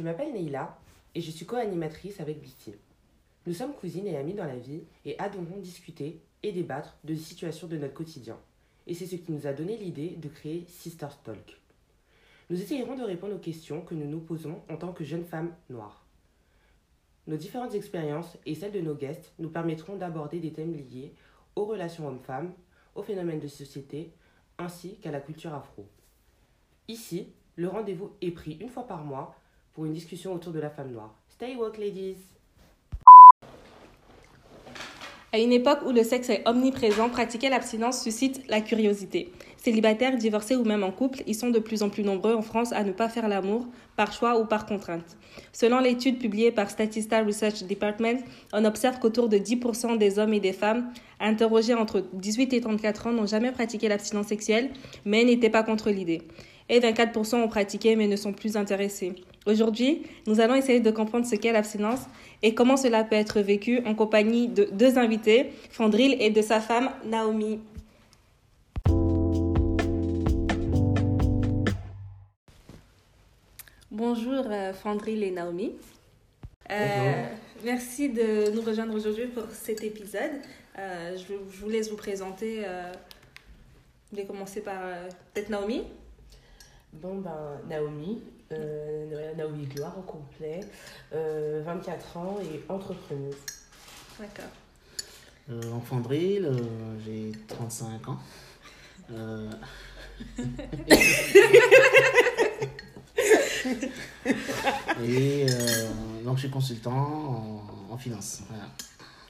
Je m'appelle Neila et je suis co-animatrice avec Bitty. Nous sommes cousines et amies dans la vie et adorons discuter et débattre de situations de notre quotidien. Et c'est ce qui nous a donné l'idée de créer Sisters Talk. Nous essayerons de répondre aux questions que nous nous posons en tant que jeunes femmes noires. Nos différentes expériences et celles de nos guests nous permettront d'aborder des thèmes liés aux relations hommes-femmes, aux phénomènes de société, ainsi qu'à la culture afro. Ici, le rendez-vous est pris une fois par mois pour une discussion autour de la femme noire. Stay woke, ladies! À une époque où le sexe est omniprésent, pratiquer l'abstinence suscite la curiosité. Célibataires, divorcés ou même en couple, ils sont de plus en plus nombreux en France à ne pas faire l'amour, par choix ou par contrainte. Selon l'étude publiée par Statista Research Department, on observe qu'autour de 10% des hommes et des femmes interrogés entre 18 et 34 ans n'ont jamais pratiqué l'abstinence sexuelle, mais n'étaient pas contre l'idée. Et 24% ont pratiqué mais ne sont plus intéressés. Aujourd'hui, nous allons essayer de comprendre ce qu'est l'abstinence et comment cela peut être vécu en compagnie de deux invités, Fandril et de sa femme Naomi. Bonjour euh, Fandril et Naomi. Euh, merci de nous rejoindre aujourd'hui pour cet épisode. Euh, je, je, vous laisse vous présenter. Euh, vous voulez commencer par euh, peut-être Naomi Bon, ben, Naomi, euh, Naomi Gloire au complet, euh, 24 ans et entrepreneuse. D'accord. Euh, enfant de Ril, euh, j'ai 35 ans. Euh, et euh, donc je suis consultant en, en finance. Voilà.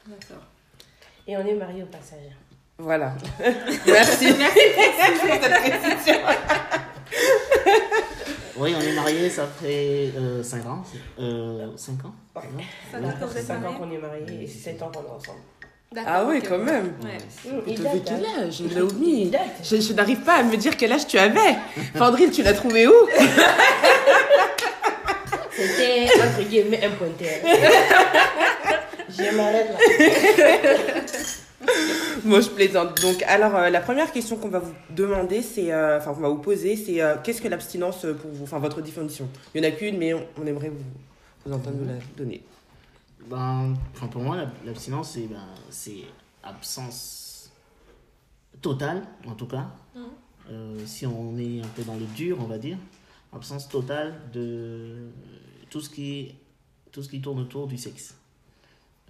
D'accord. Et on est mariés au passage. Voilà. Merci. Oui, on est mariés, ça fait 5 ans. 5 ans? Ouais. Ça date que vous êtes 5 ans qu'on est mariés et 7 ans qu'on est ensemble. D'accord, Ah oui, quand même. Ouais. Il Tu avais quel âge, Naomi. Je, je n'arrive pas à me dire quel âge tu avais. Fandril, tu l'as trouvé où? C'était entre guillemets un pointeur. Je m'arrête là. Moi, je plaisante. Donc, alors, euh, la première question qu'on va vous demander, c'est, euh, enfin, qu'on va vous poser, c'est euh, qu'est-ce que l'abstinence pour vous? Enfin, votre définition. Il n'y en a qu'une, mais on, on aimerait vous, vous entendre nous la donner. Ben, enfin, pour moi, l'ab- l'abstinence, c'est ben, c'est absence totale, en tout cas. Si on est un peu dans le dur, on va dire. Absence totale de tout ce qui, tout ce qui tourne autour du sexe.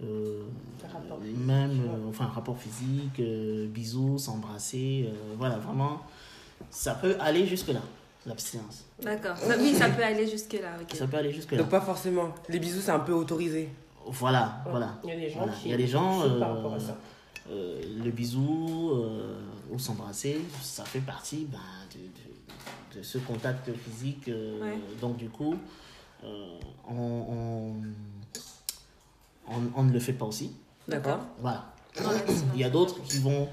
Euh, Rapport même, euh, enfin, rapport physique, euh, bisous, s'embrasser, euh, voilà, vraiment, ça peut aller jusque-là, l'abstinence. D'accord. Ça- Oui, ça peut aller jusque-là. ok. Ça peut aller jusque-là. Donc, pas forcément. Les bisous, c'est un peu autorisé. Voilà, voilà. Il y a des gens Voilà. qui. Il y a des gens, qui par euh, rapport à ça. Euh, le bisou euh, ou s'embrasser, ça fait partie ben, de, de- de ce contact physique. euh, Ouais. Donc, du coup, euh, on, on, on- on ne le fait pas aussi. D'accord. Voilà. Il y a d'autres qui vont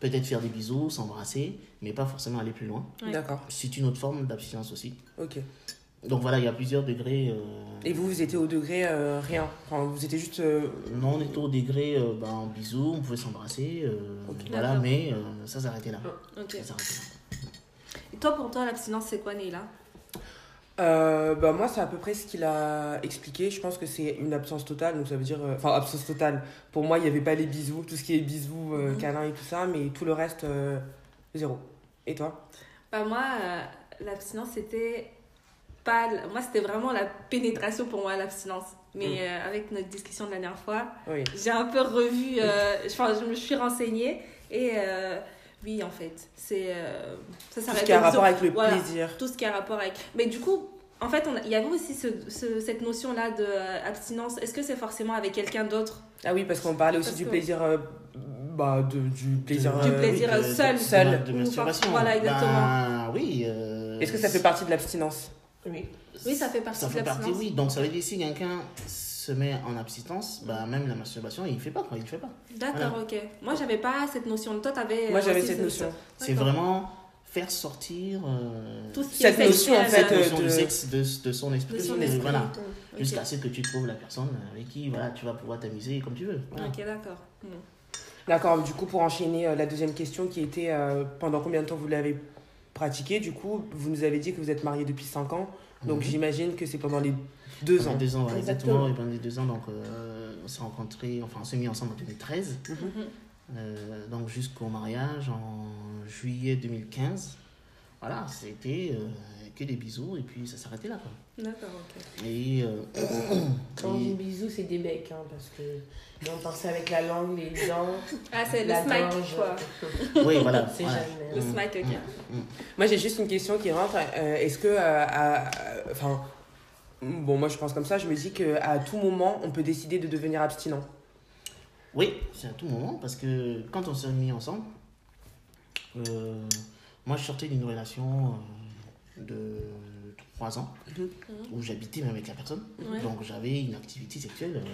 peut-être faire des bisous, s'embrasser, mais pas forcément aller plus loin. Ouais. D'accord. C'est une autre forme d'abstinence aussi. Ok. Donc voilà, il y a plusieurs degrés. euh, Et vous, vous étiez au degré euh, rien. Enfin, vous étiez juste. euh, Non, on était au degré euh, ben, bisous, on pouvait s'embrasser, euh, voilà, mais euh, ça s'arrêtait là. Ok. Ça s'arrêtait là. Et toi, pour toi, l'abstinence, c'est quoi, Neila Euh, bah moi, c'est à peu près ce qu'il a expliqué. Je pense que c'est une absence totale. Donc, ça veut dire. euh, Enfin, absence totale. Pour moi, il n'y avait pas les bisous, tout ce qui est bisous, euh, Mhm. câlins et tout ça, mais tout le reste, euh, zéro. Et toi? Bah, moi, euh, l'abstinence, c'était pas. Moi, c'était vraiment la pénétration pour moi, l'abstinence. Mais euh, avec notre discussion de la dernière fois, Oui. j'ai un peu revu. Enfin, je me suis renseignée et. Oui, en fait, c'est. euh, ça Tout ce qui a rapport avec le Voilà. plaisir. tout ce qui a rapport avec. Mais du coup, en fait, il y avait aussi ce, ce- cette notion-là de euh, abstinence. Est-ce que c'est forcément avec quelqu'un d'autre? Ah oui, parce qu'on parlait aussi Parce du que- plaisir. euh, bah, de, du plaisir. Du euh, plaisir. oui, seul. Seul. De, Ou masturbation. voilà, exactement. Ben, oui. euh, Est-ce que ça fait partie de l'abstinence? Oui. Oui, ça fait partie Ça de fait partie, l'abstinence. oui. Donc ça veut dire si quelqu'un se met en abstinence, bah, même la masturbation, il ne fait pas, quoi. Il ne fait pas. D'accord, ok. Moi, j'avais pas cette notion. Toi, t'avais. Moi, euh, j'avais aussi cette notion. C'est D'accord. vraiment faire sortir euh, Tout ce qui Cette est notion, en sexuel, fait, euh, notion de- du sexe de, de son esprit. de son euh, esprit. voilà. Jusqu'à ce que tu trouves la personne avec qui voilà, tu vas pouvoir t'amuser comme tu veux. Voilà. Ok, d'accord. D'accord, du coup, pour enchaîner euh, la deuxième question qui était euh, pendant combien de temps vous l'avez pratiqué Du coup, vous nous avez dit que vous êtes mariés depuis 5 ans. Donc Mhm. j'imagine que c'est pendant les deux Pendant ans. Deux ans, ouais, Exactement. exactement. Et pendant les deux ans, donc, euh, on s'est rencontrés, enfin, on s'est mis ensemble en 2013. Mhm. Euh, donc jusqu'au mariage en juillet 2015. Voilà, c'était euh, que des bisous et puis ça s'arrêtait là. Quoi. D'accord, ok. Et, euh, Quand on dit bisous, c'est des becs, hein, parce que on pensait avec la langue, les dents, Ah, c'est le gorge. quoi. oui, voilà. C'est voilà. jamais. Le Mm, smike, ok. mm, mm. Moi j'ai juste une question qui rentre. Euh, Est-ce que, euh, enfin, bon moi je pense comme ça, je me dis qu'à tout moment on peut décider de devenir abstinent. Oui, c'est à tout moment parce que quand on s'est mis ensemble, euh, moi je sortais d'une relation euh, de trois ans Mhm. où j'habitais même avec la personne. Ouais. Donc j'avais une activité sexuelle euh,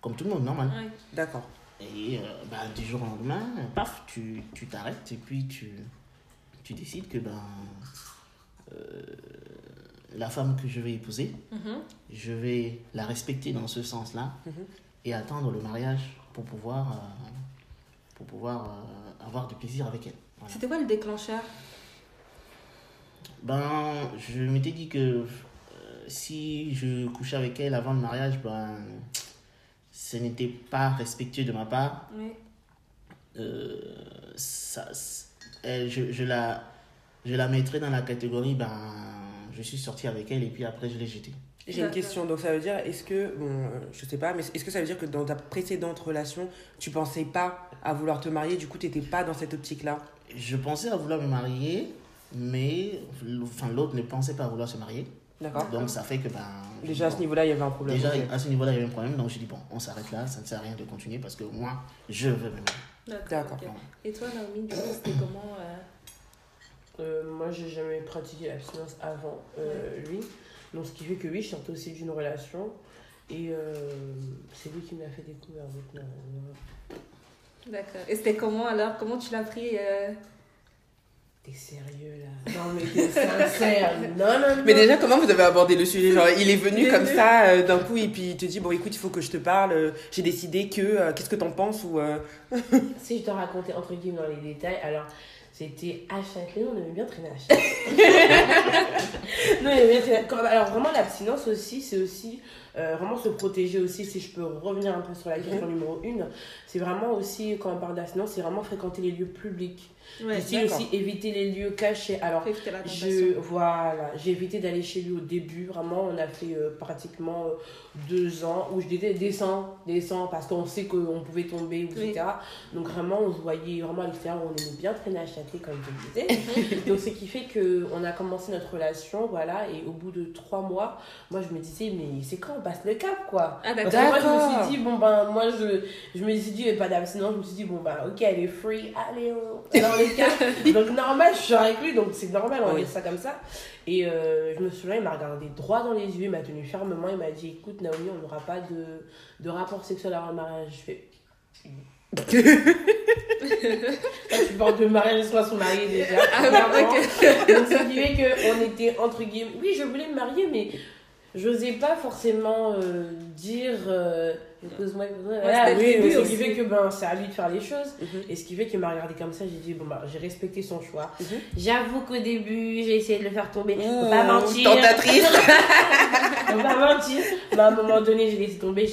comme tout le monde, normal. Ouais. D'accord. Et euh, bah, du jour au lendemain, paf, tu tu t'arrêtes et puis tu, tu décides que ben, euh, la femme que je vais épouser, Mhm. je vais la respecter dans ce sens-là Mhm. et attendre le mariage pour pouvoir, euh, pour pouvoir euh, avoir du plaisir avec elle. Voilà. C'était quoi le déclencheur? Ben, je m'étais dit que euh, si je couchais avec elle avant le mariage, ben, ce n'était pas respectueux de ma part. Oui. Euh, ça, elle, je, je, la, je la mettrais dans la catégorie, ben, je suis sorti avec elle et puis après je l'ai jetée. J'ai une question, donc ça veut dire, est-ce que, bon, euh, je sais pas, mais est-ce que ça veut dire que dans ta précédente relation, tu pensais pas à vouloir te marier, du coup t'étais pas dans cette optique-là? Je pensais à vouloir me marier, mais enfin, l'autre ne pensait pas vouloir se marier. D'accord Donc ça fait que ben, Déjà à ce niveau-là, il y avait un problème. Déjà, à ce niveau-là, il y avait un problème. Donc, j'ai dit, bon, on s'arrête là, ça ne sert à rien de continuer parce que moi, je veux me marier. D'accord. Et toi, Naomi, du coup, c'était comment euh, Euh, moi, j'ai jamais pratiqué l'abstinence avant euh, lui. Donc, ce qui fait que oui, je sortais aussi d'une relation. Et euh, c'est lui qui m'a fait découvrir. D'accord. Et c'était comment alors? Comment tu l'as pris euh, T'es sérieux là Non, mais t'es sincère. Non, non, non. Mais déjà, comment vous avez abordé le sujet? Genre, il est venu Il est comme venu. ça euh, d'un coup et puis il te dit Bon, écoute, il faut que je te parle. euh, J'ai décidé que. euh, Qu'est-ce que t'en penses ou, Si je te racontais entre guillemets dans les détails, alors c'était à Châtelet, on aimait bien traîner à Châtelet. non, on aimait bien traîner- Quand- Alors vraiment l'abstinence aussi, c'est aussi euh, vraiment se protéger aussi, si je peux revenir un peu sur la question numéro une, c'est vraiment aussi, quand on parle d'abstinence, c'est vraiment fréquenter les lieux publics. Ouais, aussi, éviter les lieux cachés. Alors la je, voilà, j'ai évité d'aller chez lui au début. Vraiment, on a fait euh, pratiquement euh, deux ans où je disais descends, descends, parce qu'on sait qu'on pouvait tomber, etc. Donc vraiment, on se voyait vraiment à l'extérieur, on aimait bien traîner à Châtelet, comme je le disais. Donc ce qui fait qu'on a commencé notre relation, voilà, et au bout de trois mois, moi je me disais, mais c'est quand on passe le cap, quoi? Ah, parce d'accord. que moi, je me suis dit, bon, ben, moi, je, je me suis dit, il n'y avait pas d'abstinence. Je me suis dit, bon, ben, ok, elle est free, allez, on donc, normal, je suis avec lui, donc c'est normal, on va Oui. dire ça comme ça. Et euh, je me souviens, il m'a regardé droit dans les yeux, il m'a tenu fermement, il m'a dit, écoute, Naomi, on n'aura pas de, de rapport sexuel avant le mariage. Je fais. Là, tu parles de mariage, soit son mari déjà. Ah, clairement. ok. Donc, ce qui fait qu'on était entre guillemets. Oui, je voulais me marier, mais j'osais pas forcément euh, dire. Euh, le oui, ce qui fait que ben, c'est à lui de faire les choses. Mhm. Et ce qui fait qu'il m'a regardé comme ça, j'ai dit, bon, bah, j'ai respecté son choix. Mhm. J'avoue qu'au début, j'ai essayé de le faire tomber. Ouh, pas mentir. Tentatrice pas mentir. Mais à un moment donné, j'ai laissé tomber.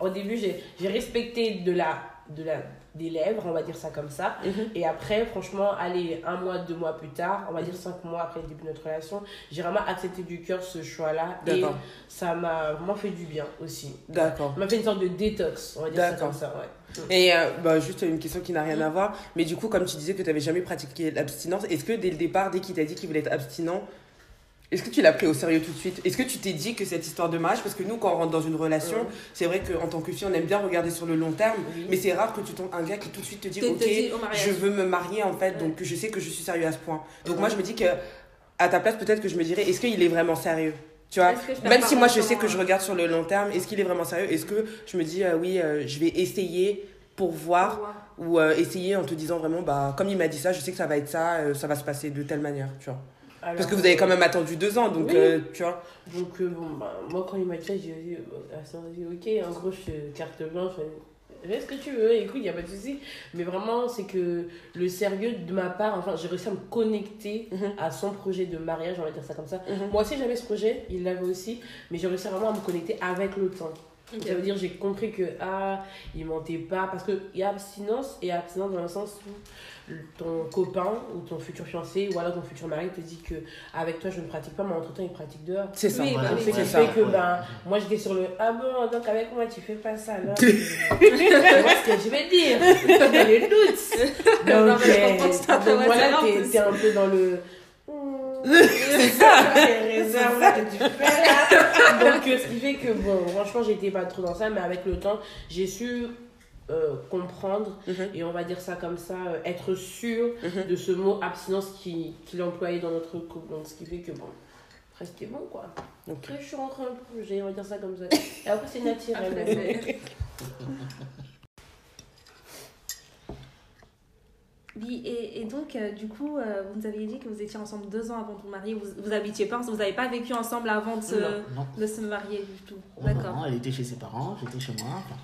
Au début, j'ai j'ai respecté de la, de la, des lèvres, on va dire ça comme ça. Mhm. Et après, franchement, allez, un mois, deux mois plus tard, on va dire cinq mois après le début de notre relation, j'ai vraiment accepté du cœur ce choix-là. Et ça m'a vraiment fait du bien aussi. D'accord. Ça m'a fait une sorte de détox, on va dire ça comme ça, ouais. Et euh, bah, juste une question qui n'a rien à voir, mais du coup, comme tu disais que tu n'avais jamais pratiqué l'abstinence, est-ce que dès le départ, dès qu'il t'a dit qu'il voulait être abstinent, est-ce que tu l'as pris au sérieux tout de suite? Est-ce que tu t'es dit que cette histoire de mariage, parce que nous, quand on rentre dans une relation, c'est vrai qu'en tant que fille, on aime bien regarder sur le long terme, mais c'est rare que tu tombes un gars qui tout de suite te dit Ok, dit je veux me marier en fait, donc je sais que je suis sérieux à ce point. Donc moi, je me dis que à ta place, peut-être que je me dirais Est-ce qu'il est vraiment sérieux? Tu vois, même si moi je sais que je regarde sur le long terme, est-ce qu'il est vraiment sérieux? Est-ce que je me dis euh, oui, euh, je vais essayer pour voir ou euh, essayer en te disant vraiment bah comme il m'a dit ça je sais que ça va être ça ça va se passer de telle manière tu vois? Alors, parce que vous avez quand même attendu deux ans donc Oui. euh, tu vois Donc, euh, bon, bah, moi, quand il m'a dit ça, j'ai dit, euh, j'ai dit, ok, en gros, je te carte blanche. fais ce que tu veux, écoute, il n'y a pas de souci. Mais vraiment, c'est que le sérieux de ma part, enfin, j'ai réussi à me connecter Mhm. à son projet de mariage, on va dire ça comme ça. Mhm. Moi aussi, j'avais ce projet, il l'avait aussi, mais j'ai réussi vraiment à me connecter avec le temps. Ça veut dire j'ai compris que ah il mentait pas parce que il y a abstinence et abstinence dans le sens où ton copain ou ton futur fiancé ou alors ton futur mari te dit que avec toi je ne pratique pas mais entre temps il pratique dehors. C'est ça. Oui, Voilà, bah c'est fait ça. que Ouais. ben moi j'étais sur le ah bon donc avec moi tu fais pas ça alors tu vois ce que je vais dire? A le doute donc, euh, ouais, voilà c'est là, t'es un peu dans le c'est ça réserves que tu fais là donc euh, ce qui fait que bon franchement j'étais pas trop dans ça mais avec le temps j'ai su euh, comprendre Mhm. et on va dire ça comme ça euh, être sûr Mhm. de ce mot abstinence qui- qu'il employait dans notre couple donc ce qui fait que bon après c'était bon quoi Ok. après je suis rentrée un peu j'ai on va dire ça comme ça et après c'est naturel Après, et, et donc, euh, du coup, euh, vous nous aviez dit que vous étiez ensemble deux ans avant de vous marier. Vous, vous habitiez pas, vous n'avez pas vécu ensemble avant de se, Non, non. de se marier du tout. D'accord. non, elle était chez ses parents, j'étais chez moi. Enfin,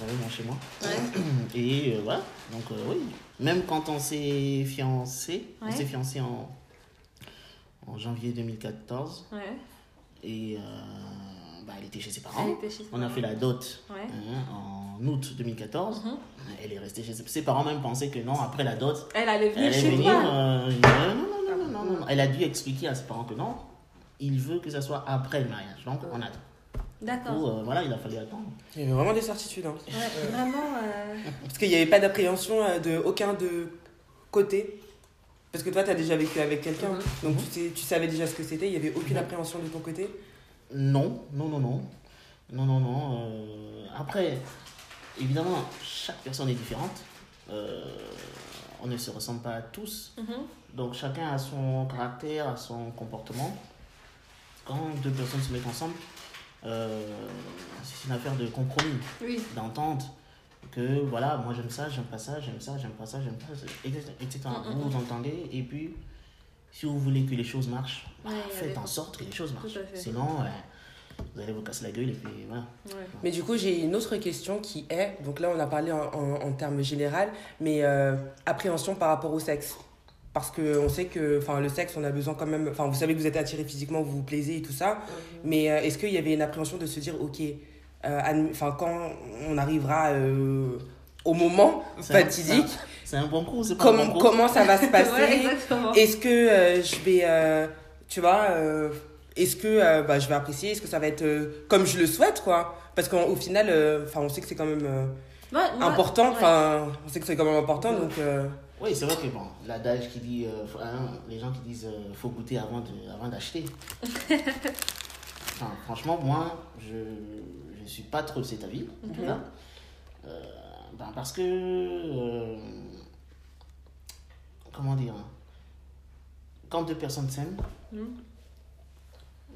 mon chez moi. Ouais. Et euh, voilà, donc euh, oui. Même quand on s'est fiancé, on s'est fiancé en, en janvier 2014. Ouais. Et euh, bah, elle était chez ses parents. était chez ses On a parents. fait la dot Ouais. hein, en août 2014. Mhm. Elle est restée chez ses, ses parents. Même pensaient que non, après la dot, Elle allait venir elle allait chez venir. euh, non, non, non, non, non, non. Elle a dû expliquer à ses parents que non, il veut que ça soit après le mariage. Donc on attend. Du coup, D'accord. euh, voilà, il a fallu attendre. Il y avait vraiment des certitudes. hein. Ouais, vraiment. euh, Parce qu'il n'y avait pas d'appréhension euh, de aucun de côté. Parce que toi, tu as déjà vécu avec quelqu'un. Mhm. Donc tu, sais, tu savais déjà ce que c'était. Il n'y avait aucune appréhension de ton côté. Non, non, non, non. Non, non, non. euh, après, évidemment, chaque personne est différente. Euh, on ne se ressemble pas tous. mhm. Donc chacun a son caractère, a son comportement. Quand deux personnes se mettent ensemble, euh, c'est une affaire de compromis, Oui. d'entente. Que voilà, moi j'aime ça, j'aime pas ça, j'aime ça, j'aime pas ça, j'aime pas ça, etc. Mm, mm, Vous vous entendez et puis si vous voulez que les choses marchent, Ouais, faites en sorte que les choses marchent. à fait. Sinon, euh, vous allez vous casser la gueule et puis voilà. Ouais. Mais du coup, j'ai une autre question qui est, donc là on a parlé en, en, en termes général, mais euh, appréhension par rapport au sexe. Parce qu'on sait que enfin, le sexe, on a besoin quand même, enfin vous savez que vous êtes attiré physiquement, vous vous plaisez et tout ça, mais euh, est-ce qu'il y avait une appréhension de se dire, ok, euh, enfin quand on arrivera euh, au moment fatidique, C'est un bon coup, c'est pas un comment, bon coup. comment ça va se passer? Ouais. Est-ce que je vais, tu vois, est-ce que bah, je vais apprécier? Est-ce que ça va être comme je le souhaite, quoi? Parce qu'au final, enfin, on sait que c'est quand même Ouais, ouais, important. Enfin, on sait que c'est quand même important, donc. Oui, c'est vrai que bon, l'adage qui dit, euh, hein, les gens qui disent euh, faut goûter avant de- avant d'acheter. Enfin, franchement, moi, je ne suis pas trop de cet avis. en tout cas. Euh, ben, parce que. euh, comment dire Quand deux personnes s'aiment, Mhm.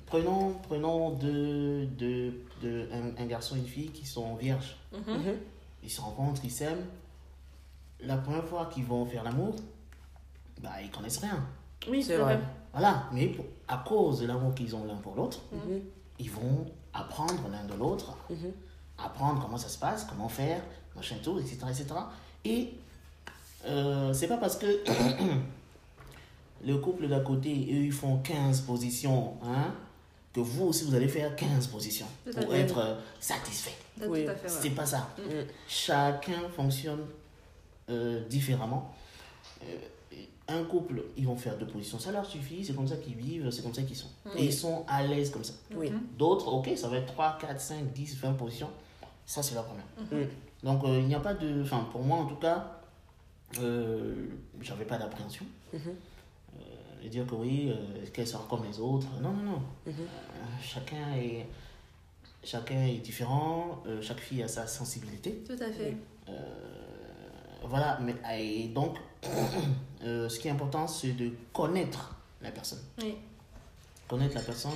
prenons, prenons deux, deux, deux- un, un garçon et une fille qui sont vierges. Mhm. mhm. Ils se rencontrent, ils s'aiment. La première fois qu'ils vont faire l'amour, bah, ils connaissent rien. Oui, C'est vrai. Voilà, mais pour- à cause de l'amour qu'ils ont l'un pour l'autre, Mhm. ils vont apprendre l'un de l'autre, Mhm. apprendre comment ça se passe, comment faire, machin tout, etc. etc. Et euh, c'est pas parce que le couple d'à côté, eux, ils font 15 positions, hein, que vous aussi, vous allez faire 15 positions Tout pour être satisfait. Tout Oui. à fait, ouais. C'est pas ça. Mhm. Chacun fonctionne euh, différemment. Euh, un couple, ils vont faire deux positions, ça leur suffit, c'est comme ça qu'ils vivent, c'est comme ça qu'ils sont. Et ils sont à l'aise comme ça. Oui. D'autres, ok, ça va être 3, 4, 5, 10, 20 positions. Ça, c'est leur problème. Mhm. Donc, euh, il n'y a pas de. Enfin, pour moi, en tout cas, euh, j'avais pas d'appréhension. Euh, de dire que oui, euh, qu'elle sera comme les autres? Non, non, non. Mhm. Euh, chacun, est, chacun est différent, euh, chaque fille a sa sensibilité. Tout à fait. Voilà, mais et donc, euh, ce qui est important, c'est de connaître la personne. Oui. Connaître la personne,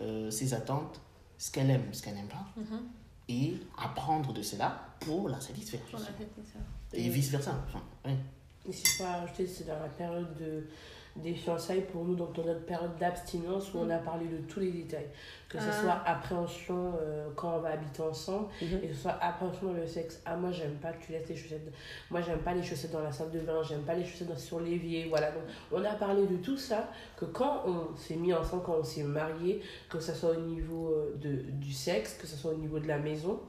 euh, ses attentes, ce qu'elle aime, ce qu'elle n'aime pas, Mhm. et apprendre de cela pour la satisfaire. Pour la. Et vice-versa. Enfin. Et c'est pas, je te dis, c'est dans la période de, des fiançailles pour nous, donc dans notre période d'abstinence où on a parlé de tous les détails. Que ce Ah. soit appréhension euh, quand on va habiter ensemble Mhm. et que ce soit appréhension dans le sexe. Ah, moi, j'aime pas que tu laisses tes chaussettes. Moi, j'aime pas les chaussettes dans la salle de bain, j'aime pas les chaussettes dans- sur l'évier. Voilà, donc on a parlé de tout ça. Que quand on s'est mis ensemble, quand on s'est marié, que ce soit au niveau euh, de, du sexe, que ce soit au niveau de la maison,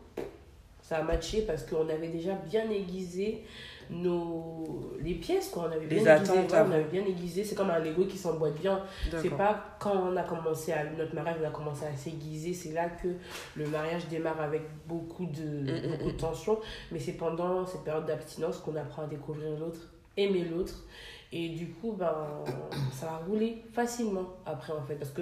ça a matché parce qu'on avait déjà bien aiguisé nos les pièces quoi. On avait Les bien aiguisé, attentes ouais, on avait bien aiguisé. C'est comme un Lego qui s'emboîte bien. C'est pas quand on a commencé à notre mariage on a commencé à s'aiguiser. C'est là que le mariage démarre avec beaucoup de, mm, beaucoup de tension. Mais c'est pendant cette période d'abstinence qu'on apprend à découvrir l'autre aimer l'autre. Et du coup ben ça va rouler facilement après en fait. Parce que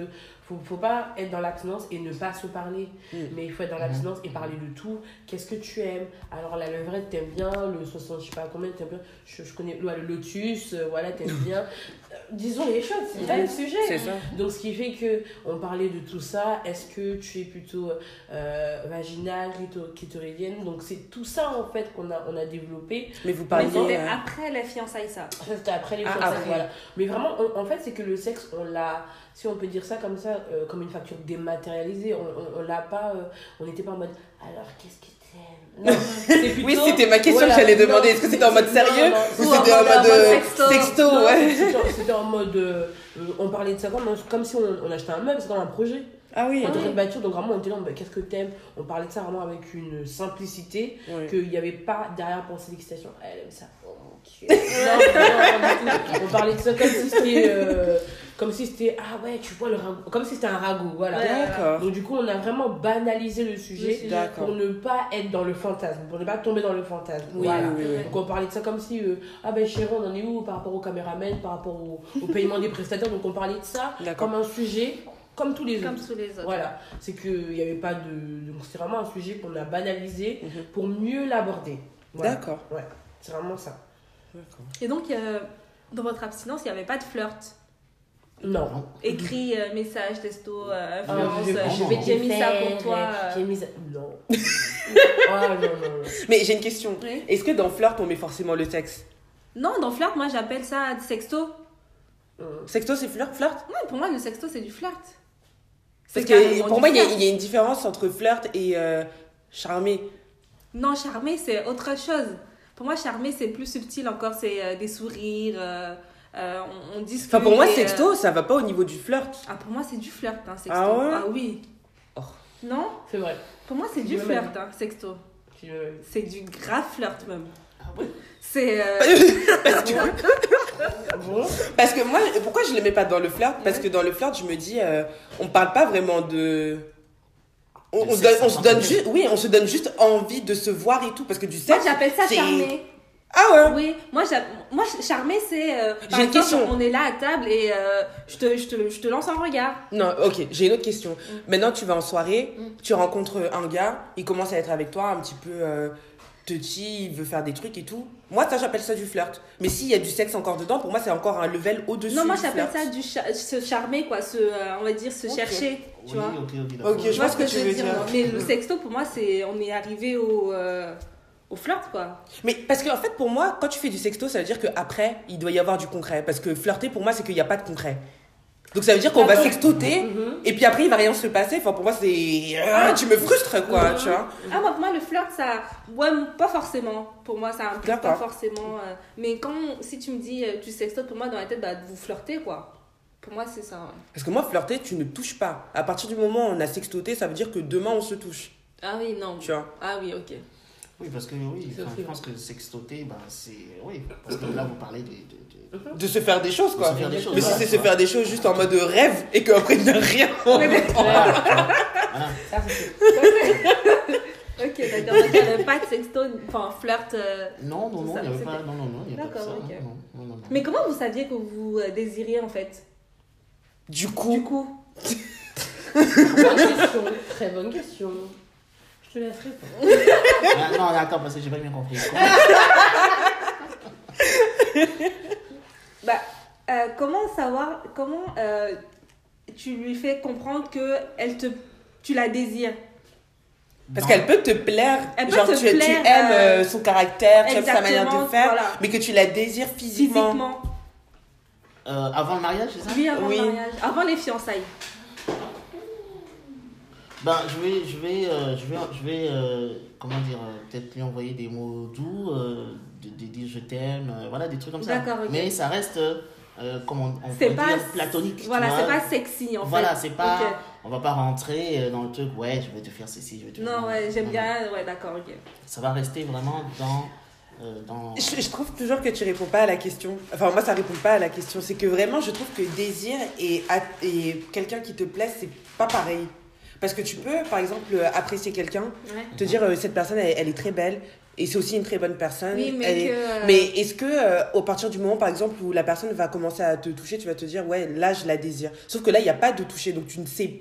faut, faut pas être dans l'abstinence et ne pas se parler Mm. mais il faut être dans l'abstinence et parler de tout qu'est-ce que tu aimes? Alors la levrette t'aimes bien? Le 60 je sais pas combien t'aimes bien? Je, je connais ouais, le lotus euh, voilà t'aimes bien Euh, disons les choses c'est là le sujet C'est ça. donc, ce qui fait que on parlait de tout ça. Est-ce que tu es plutôt euh, vaginale, clito- clitoridienne? Donc, c'est tout ça en fait qu'on a, on a développé. Mais vous Mais parliez. c'était euh, après les fiançailles, ça. Ça, c'était après les Ah, fiançailles, après. voilà. Mais vraiment, on- en fait, c'est que le sexe, on l'a, si on peut dire ça comme ça, euh, comme une facture dématérialisée. On, on, on l'a pas, euh, on n'était pas en mode. Alors, qu'est-ce que t'aimes? Non, c'est plutôt- Oui, c'était ma question voilà, que j'allais demander. Est-ce que c'était en mode sérieux non, ou c'était en mode- en mode mode sexto? ouais. c'était- en mode. euh, euh, on parlait de ça comme, comme si on, on achetait un meuble, c'est comme un projet. Ah oui. On était de bâtir, donc vraiment on était là, bah, qu'est-ce que t'aimes? On parlait de ça vraiment avec une simplicité, qu'il n'y avait pas derrière pensée d'excitation. Elle aime ça. Oh mon dieu. non. On parlait de ça comme si c'était. Comme si c'était. Ah ouais, tu vois le ragoût. Comme si c'était un ragoût, voilà. Ouais. Donc du coup, on a vraiment banalisé le sujet pour ne pas être dans le fantasme, pour ne pas tomber dans le fantasme. Oui, voilà. oui, oui, oui. Donc on parlait de ça comme si, euh, ah ben chérie, on en est où par rapport au caméraman, par rapport au, au paiement des prestataires? Donc on parlait de ça D'accord. comme un sujet, comme tous les autres. Comme tous les autres. Voilà, c'est qu'il n'y avait pas de. Donc c'est vraiment un sujet qu'on a banalisé Mhm. pour mieux l'aborder. Voilà. D'accord. Ouais, c'est vraiment ça. D'accord. Et donc, euh, dans votre abstinence, il n'y avait pas de flirt? Non. Non. Écrit, euh, message, texto, euh, Ah, influence, j'ai- euh, je j'ai mis ça pour toi. euh. J'ai mis ça. Non. ah non, non, non. Mais j'ai une question. Oui. Est-ce que dans flirt on met forcément le sexe Non, dans flirt, moi j'appelle ça sexto. Euh, Sexto c'est flirt flirt? Non, pour moi, le sexto, c'est du flirt. Parce C'est que pour moi il y, y a une différence entre flirt et euh, charmer. Non, charmer, c'est autre chose. Pour moi, charmer, c'est plus subtil encore. C'est euh, des sourires, euh, on, on discute. Enfin pour moi et, euh, sexto ça va pas au niveau du flirt. Ah, pour moi, c'est du flirt, hein, sexto. Ah ouais? Oui. Oh. Non? C'est vrai. Pour moi, c'est du flirt, hein, sexto. C'est du grave flirt, même. Ah ouais C'est. euh, Ah Parce que moi pourquoi je le mets pas dans le flirt? Parce que dans le flirt je me dis euh, on parle pas vraiment de on, se donne, on se en donne particulier. juste oui on se donne juste envie de se voir et tout parce que du Moi, sexe j'appelle ça c'est- charmer. Ah ouais Oui, moi, moi charmer, c'est. euh, J'ai une question. On est là à table et euh, je, te, je, te, je te lance un regard. Non, ok, j'ai une autre question. Maintenant, tu vas en soirée, Mm. tu rencontres un gars, il commence à être avec toi un petit peu euh, touchy, il veut faire des trucs et tout. Moi, ça, j'appelle ça du flirt. Mais s'il y a du sexe encore dedans, pour moi, c'est encore un level au-dessus. Non, moi, j'appelle ça du cha- se charmer, quoi. Se, euh, on va dire se chercher, tu Oui, vois. ok, je vois ce que, que je tu veux dire. Mais le sexto, pour moi, c'est on est arrivé au, euh, au flirt, quoi. Mais parce qu'en fait, pour moi, quand tu fais du sexto, ça veut dire qu'après, il doit y avoir du concret. Parce que flirter, pour moi, c'est qu'il n'y a pas de concret. Donc ça veut dire qu'on va Attends. sextoter, Mhm. et puis après, il va rien se passer. Enfin, pour moi, c'est. Ah, tu me frustres, quoi, Mhm. tu vois. Ah, moi, pour moi, le flirt, ça. Ouais, pas forcément. Pour moi, ça implique pas forcément. euh, Mais quand. Si tu me dis euh, tu sextotes, pour moi, dans la tête, bah, vous flirtez, quoi. Pour moi, c'est ça. ouais. Parce que moi, flirter, tu ne touches pas. À partir du moment où on a sextoté, ça veut dire que demain, on se touche. Ah oui, non. Tu vois. Ah oui, ok. Oui, parce que oui, enfin, je pense que sextoter, ben, c'est. Oui, parce que là, vous parlez de. de- de- De se faire des choses, de quoi. se faire des choses. Mais si c'est se faire des choses juste en mode rêve et qu'après il n'y a rien. Voilà. Voilà. Ça, c'est Ok, d'accord. Donc, il n'y avait pas de sexto, enfin, flirt. euh, Non, non, non, il n'y avait pas. Non, non, non, il n'y a pas de D'accord, ça. ok. Non, non, non, non. Mais comment vous saviez que vous euh, désiriez, en fait? Du Du coup, coup. Bonne question. Très bonne question. Je te laisse répondre. Ah, non, attends, parce que j'ai pas bien compris. Bah, euh, comment savoir, comment euh, tu lui fais comprendre que elle te, tu la désires? Parce qu'elle peut te plaire, peut genre te tu, aimes euh, son caractère, tu aimes sa manière de faire, voilà. mais que tu la désires physiquement. Physiquement. Euh, avant le mariage, c'est ça? Oui, avant Oui. le mariage, avant les fiançailles. Ben, je vais, je vais, euh, je vais, je vais euh, comment dire, euh, peut-être lui envoyer des mots doux, euh, de, de dire je t'aime, euh, voilà, des trucs comme ça. Mais ça reste, euh, comment on, peut pas dire, platonique. Voilà, c'est pas sexy en Voilà, fait. c'est pas, on va pas rentrer dans le truc, ouais, je vais te faire ceci, je vais te faire Non, ouais, j'aime bien. Ouais, d'accord, ok. Ça va rester vraiment dans, euh, dans. Je, je trouve toujours que tu réponds pas à la question. Enfin, moi, ça répond pas à la question. C'est que vraiment, je trouve que désir et, et quelqu'un qui te plaît, c'est pas pareil. Parce que tu peux, par exemple, euh, apprécier quelqu'un, Ouais. te dire euh, cette personne, elle, elle est très belle et c'est aussi une très bonne personne. Oui, mais Elle est- que, Mais est-ce que, euh, au partir du moment, par exemple, où la personne va commencer à te toucher, tu vas te dire, ouais, là, je la désire. Sauf que là, il n'y a pas de toucher, donc tu ne sais.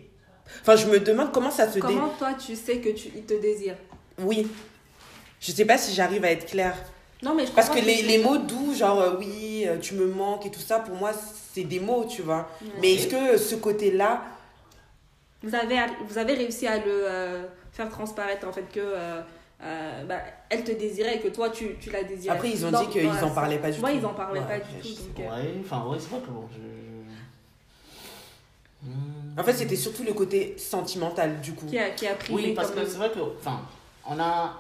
Enfin, je me demande comment ça se dé. Comment toi tu sais que tu il te désire? Oui. Je sais pas si j'arrive à être claire. Non, mais je Parce que comprends les, les mots doux, genre euh, oui, euh, tu me manques et tout ça, pour moi, c'est des mots, tu vois. Mais est-ce que ce côté-là, Vous avez, vous avez réussi à le euh, faire transparaître en fait que euh, euh, bah, elle te désirait et que toi tu, tu la désirais. Après, ils ont Dans- dit qu'ils dans la- en parlaient pas du Ouais, tout. ils en parlaient Ouais, pas du tout. Donc, Ouais, enfin, ouais, c'est vrai que bon, je. Hmm. en fait, c'était surtout le côté sentimental, du coup. qui, a, qui a pris Oui, parce que c'est vrai que, enfin, on a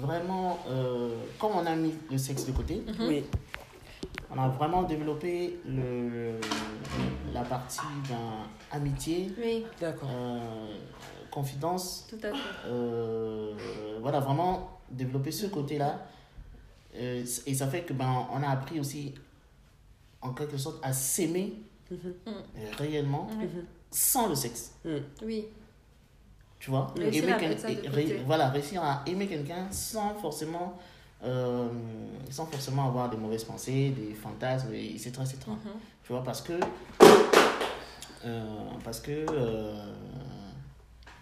vraiment, euh, comme on a mis le sexe de côté, Mhm. Oui. On a vraiment développé le, la partie ben, amitié, Oui, D'accord. euh, confidence, tout à fait. euh, voilà, vraiment développer ce côté-là. Euh, et ça fait que ben, on a appris aussi, en quelque sorte, à s'aimer Mhm. euh, réellement Ouais. sans le sexe. Oui, Tu vois? Aimer à ré- Voilà, réussir à aimer quelqu'un sans forcément, euh, sans forcément avoir des mauvaises pensées, des fantasmes, et- etc. Mhm. Tu vois, parce que, euh, parce que euh,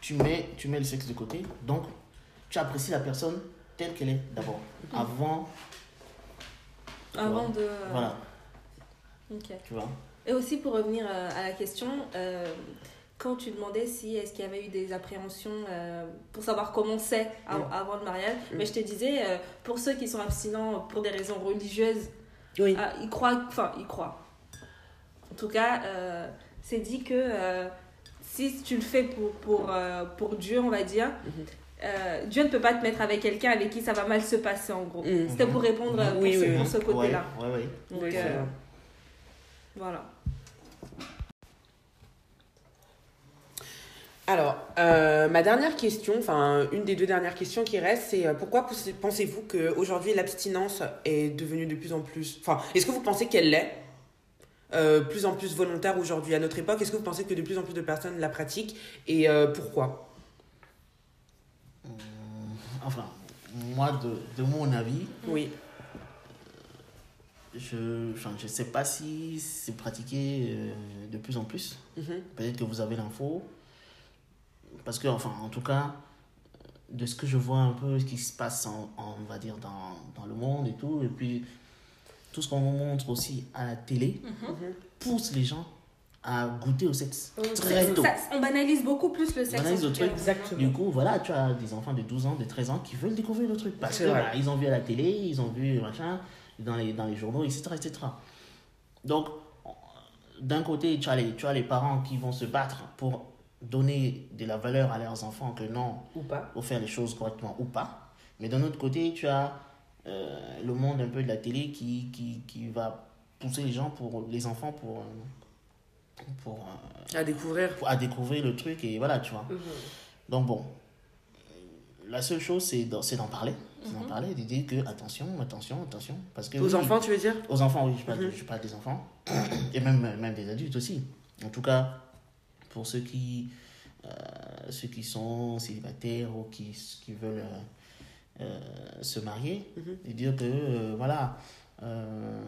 tu, mets, tu mets le sexe de côté, donc tu apprécies la personne telle qu'elle est d'abord, Mhm. avant, avant de. voilà, ok. tu vois. Et aussi pour revenir à la question, quand tu demandais si est-ce qu'il y avait eu des appréhensions euh, pour savoir comment c'est av- Mm. avant le mariage, Mm. mais je te disais, euh, pour ceux qui sont abstinents pour des raisons religieuses, Oui. ah, ils croient, enfin ils croient. En tout cas, euh, c'est dit que euh, si tu le fais pour, pour, euh, pour Dieu, on va dire, Mhm. euh, Dieu ne peut pas te mettre avec quelqu'un avec qui ça va mal se passer en gros. Mhm. C'était pour répondre euh, pour Oui, ce, oui, pour oui. ce côté-là. Ouais, ouais, ouais. Donc, Oui, c'est euh, vrai. voilà. Alors, euh, ma dernière question, enfin une des deux dernières questions qui restent, c'est euh, pourquoi pensez- pensez-vous qu'aujourd'hui l'abstinence est devenue de plus en plus... Enfin, est-ce que vous pensez qu'elle l'est euh, plus en plus volontaire aujourd'hui à notre époque? Est-ce que vous pensez que de plus en plus de personnes la pratiquent? Et pourquoi? Enfin, moi, de, de mon avis, Oui. Je enfin, je sais pas si c'est pratiqué de plus en plus. Mhm. Peut-être que vous avez l'info. Parce que, enfin, en tout cas, de ce que je vois un peu, ce qui se passe, en, en- on va dire, dans, dans le monde et tout, et puis tout ce qu'on montre aussi à la télé, pousse les gens à goûter au sexe très Ça- tôt. ça- on banalise beaucoup plus le sexe. banalise en le truc. Exactement. Du coup, voilà, tu as des enfants de 12 ans, de 13 ans qui veulent découvrir le truc. Parce C'est que bah, ils ont vu à la télé, ils ont vu machin, dans les, dans les journaux, etc. etc. Donc, d'un côté, tu as, les, tu as les parents qui vont se battre pour donner de la valeur à leurs enfants que non, Ou pas pour faire les choses correctement ou pas. Mais d'un autre côté, tu as euh, le monde un peu de la télé qui, qui, qui va pousser les gens, pour les enfants, pour, euh, pour, euh, À découvrir. pour- à découvrir le truc et voilà, tu vois. Donc bon, la seule chose, c'est d'en parler. D'en parler, de dire que attention, attention, attention. Parce que, Aux oui, enfants, tu veux dire? Aux enfants, oui, je parle, Mhm. je parle des enfants. Et même, même des adultes aussi. En tout cas, pour ceux qui, euh, ceux qui sont célibataires ou qui, qui veulent euh, euh, se marier, Mhm. et dire que, euh, voilà, euh,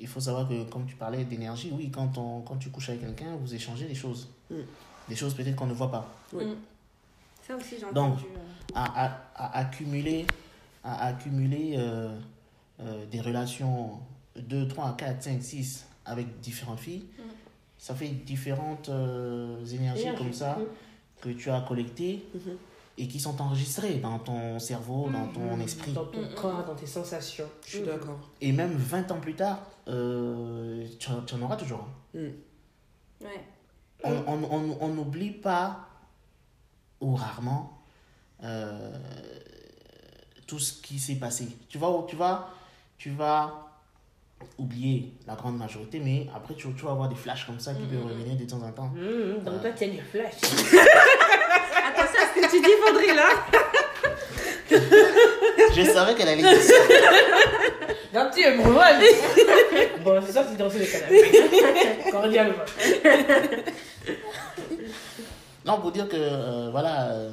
il faut savoir que, comme tu parlais d'énergie, oui, quand, on, quand tu couches avec quelqu'un, vous échangez des choses. Mhm. Des choses peut-être qu'on ne voit pas. Oui. Mm. Ça aussi, j'ai Donc, entendu. à, à, à accumuler, à accumuler euh, euh, des relations 2, 3, 4, 5, 6 avec différentes filles, Mm. Ça fait différentes euh, énergies Énergie. comme ça Mm. que tu as collectées Mhm. et qui sont enregistrées dans ton cerveau, dans ton esprit. Dans ton corps, dans tes sensations. Je suis d'accord. Et même 20 ans plus tard, euh, tu, en- tu en auras toujours. un. Ouais. On on- on- on n'oublie pas, ou rarement, euh, tout ce qui s'est passé. Tu vas, tu, vas, tu vas oublier la grande majorité, mais après, tu, tu vas avoir des flashs comme ça qui peuvent revenir de temps en temps. Mmh, donc toi, tu as du flash. Attention à ce que tu dis, Faudry, là. Je savais qu'elle allait dire ça. Un petit breuvage. bon, c'est ça, c'est danser le canapé. Cordialement. Non, pour dire que, euh, voilà, euh,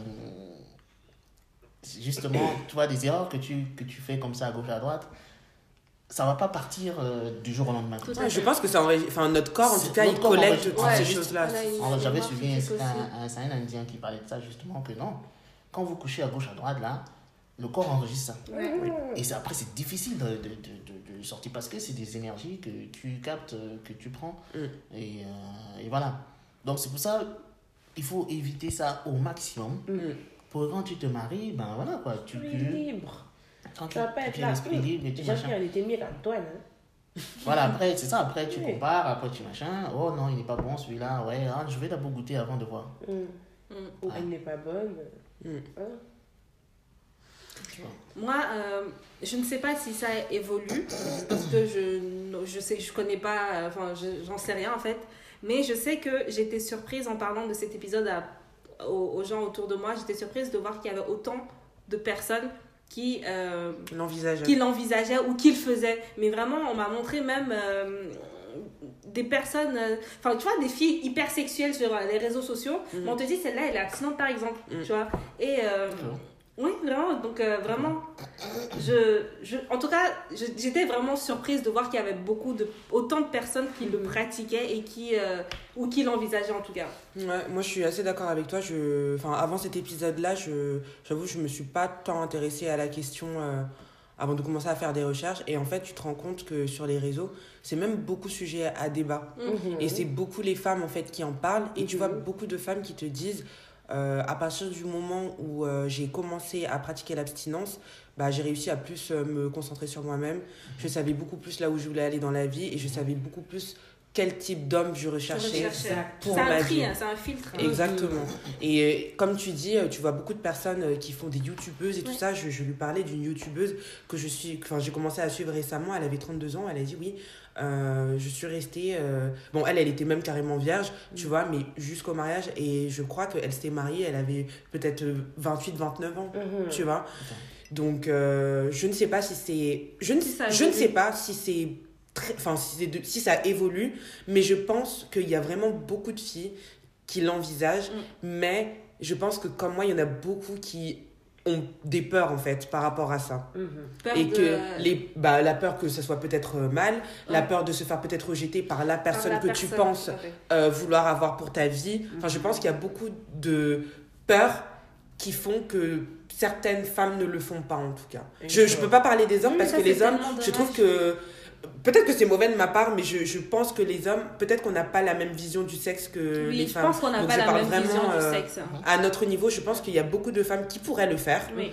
justement, tu vois, des erreurs que tu, que tu fais comme ça à gauche, à droite, ça va pas partir euh, du jour au lendemain. Tout Ouais, je pense que ça enfin, notre corps, en tout cas, il collecte toutes ces choses-là. J'avais suivi un, Indien qui parlait de ça, justement, que non, quand vous couchez à gauche, à droite, là, le corps enregistre ça. Et après, c'est difficile de, de, de, de- de sortir parce que c'est des énergies que tu captes, euh, que tu prends. Mm. Et, euh, et voilà. Donc, c'est pour ça il faut éviter ça au maximum. Mm. Pour quand tu te maries, ben voilà quoi. Tu, es tu- libre. Quand Tu tu, vas pas être là. l'esprit libre et tout Jean-Pierre, machin. elle était mieux qu'Antoine. Hein. Voilà, après, c'est ça. Après, tu Oui. compares, après, tu machin. Oh non, il n'est pas bon celui-là. Ouais, ah, je vais d'abord goûter avant de voir. Hum. Mm. Ou elle n'est pas bonne. Mm. Hein. Moi, euh, je ne sais pas si ça évolue, parce que je je sais, je connais pas, euh, enfin, je- j'en sais rien en fait. Mais je sais que j'étais surprise en parlant de cet épisode à- aux, aux gens autour de moi. J'étais surprise de voir qu'il y avait autant de personnes qui, euh, qui l'envisageaient ou qui le faisaient. Mais vraiment, on m'a montré même euh, des personnes, euh, enfin, tu vois, des filles hyper sexuelles sur euh, les réseaux sociaux. Mais on te dit, celle-là, elle est abstinente par exemple, Mhm. tu vois. Et. euh, oui, vraiment. Donc, euh, vraiment, je, je, en tout cas, j'étais vraiment surprise de voir qu'il y avait beaucoup de, autant de personnes qui le pratiquaient et qui, euh, ou qui l'envisageaient en tout cas. Ouais, moi je suis assez d'accord avec toi. Je, enfin, avant cet épisode-là, je, j'avoue, je me suis pas tant intéressée à la question euh, avant de commencer à faire des recherches. Et en fait, tu te rends compte que sur les réseaux, c'est même beaucoup sujet à débat. Mhm. Et c'est beaucoup les femmes en fait qui en parlent. Et tu Mhm. vois beaucoup de femmes qui te disent, euh, à partir du moment où euh, j'ai commencé à pratiquer l'abstinence, bah, j'ai réussi à plus euh, me concentrer sur moi-même. Je savais beaucoup plus là où je voulais aller dans la vie et je savais beaucoup plus quel type d'homme je recherchais. pour ma vie. hein, c'est un filtre. hein. Exactement. Et comme tu dis, tu vois beaucoup de personnes qui font des youtubeuses et tout Ouais. ça. Je, je lui parlais d'une youtubeuse que je suis, enfin, j'ai commencé à suivre récemment. Elle avait 32 ans. Elle a dit oui, euh, je suis restée. euh, Bon, elle, elle était même carrément vierge, tu vois, mais jusqu'au mariage. Et je crois qu'elle s'était mariée, elle avait peut-être euh, 28, 29 ans, Mhm. tu vois. Donc, euh, je ne sais pas si c'est. Je ne, Si ça je ne sais pas si c'est. très- Enfin, si, c'est de- si ça évolue, mais je pense qu'il y a vraiment beaucoup de filles qui l'envisagent, Mm. mais je pense que comme moi, il y en a beaucoup qui ont des peurs en fait par rapport à ça. Mhm. Peur et de- que les, bah, la peur que ça soit peut-être euh, mal, la peur de se faire peut-être rejeter par la par personne la que tu penses euh, vouloir avoir pour ta vie. Enfin, je pense qu'il y a beaucoup de peurs qui font que certaines femmes ne le font pas en tout cas. Je ne peux pas parler des hommes Oui, parce ça, que les hommes, je trouve que peut-être que c'est mauvais de ma part, mais je, je pense que les hommes, peut-être qu'on n'a pas la même vision du sexe que Oui, les je femmes. pense qu'on n'a Donc, pas je la parle même vraiment, vision euh, du sexe. À notre niveau, je pense qu'il y a beaucoup de femmes qui pourraient le faire. Oui.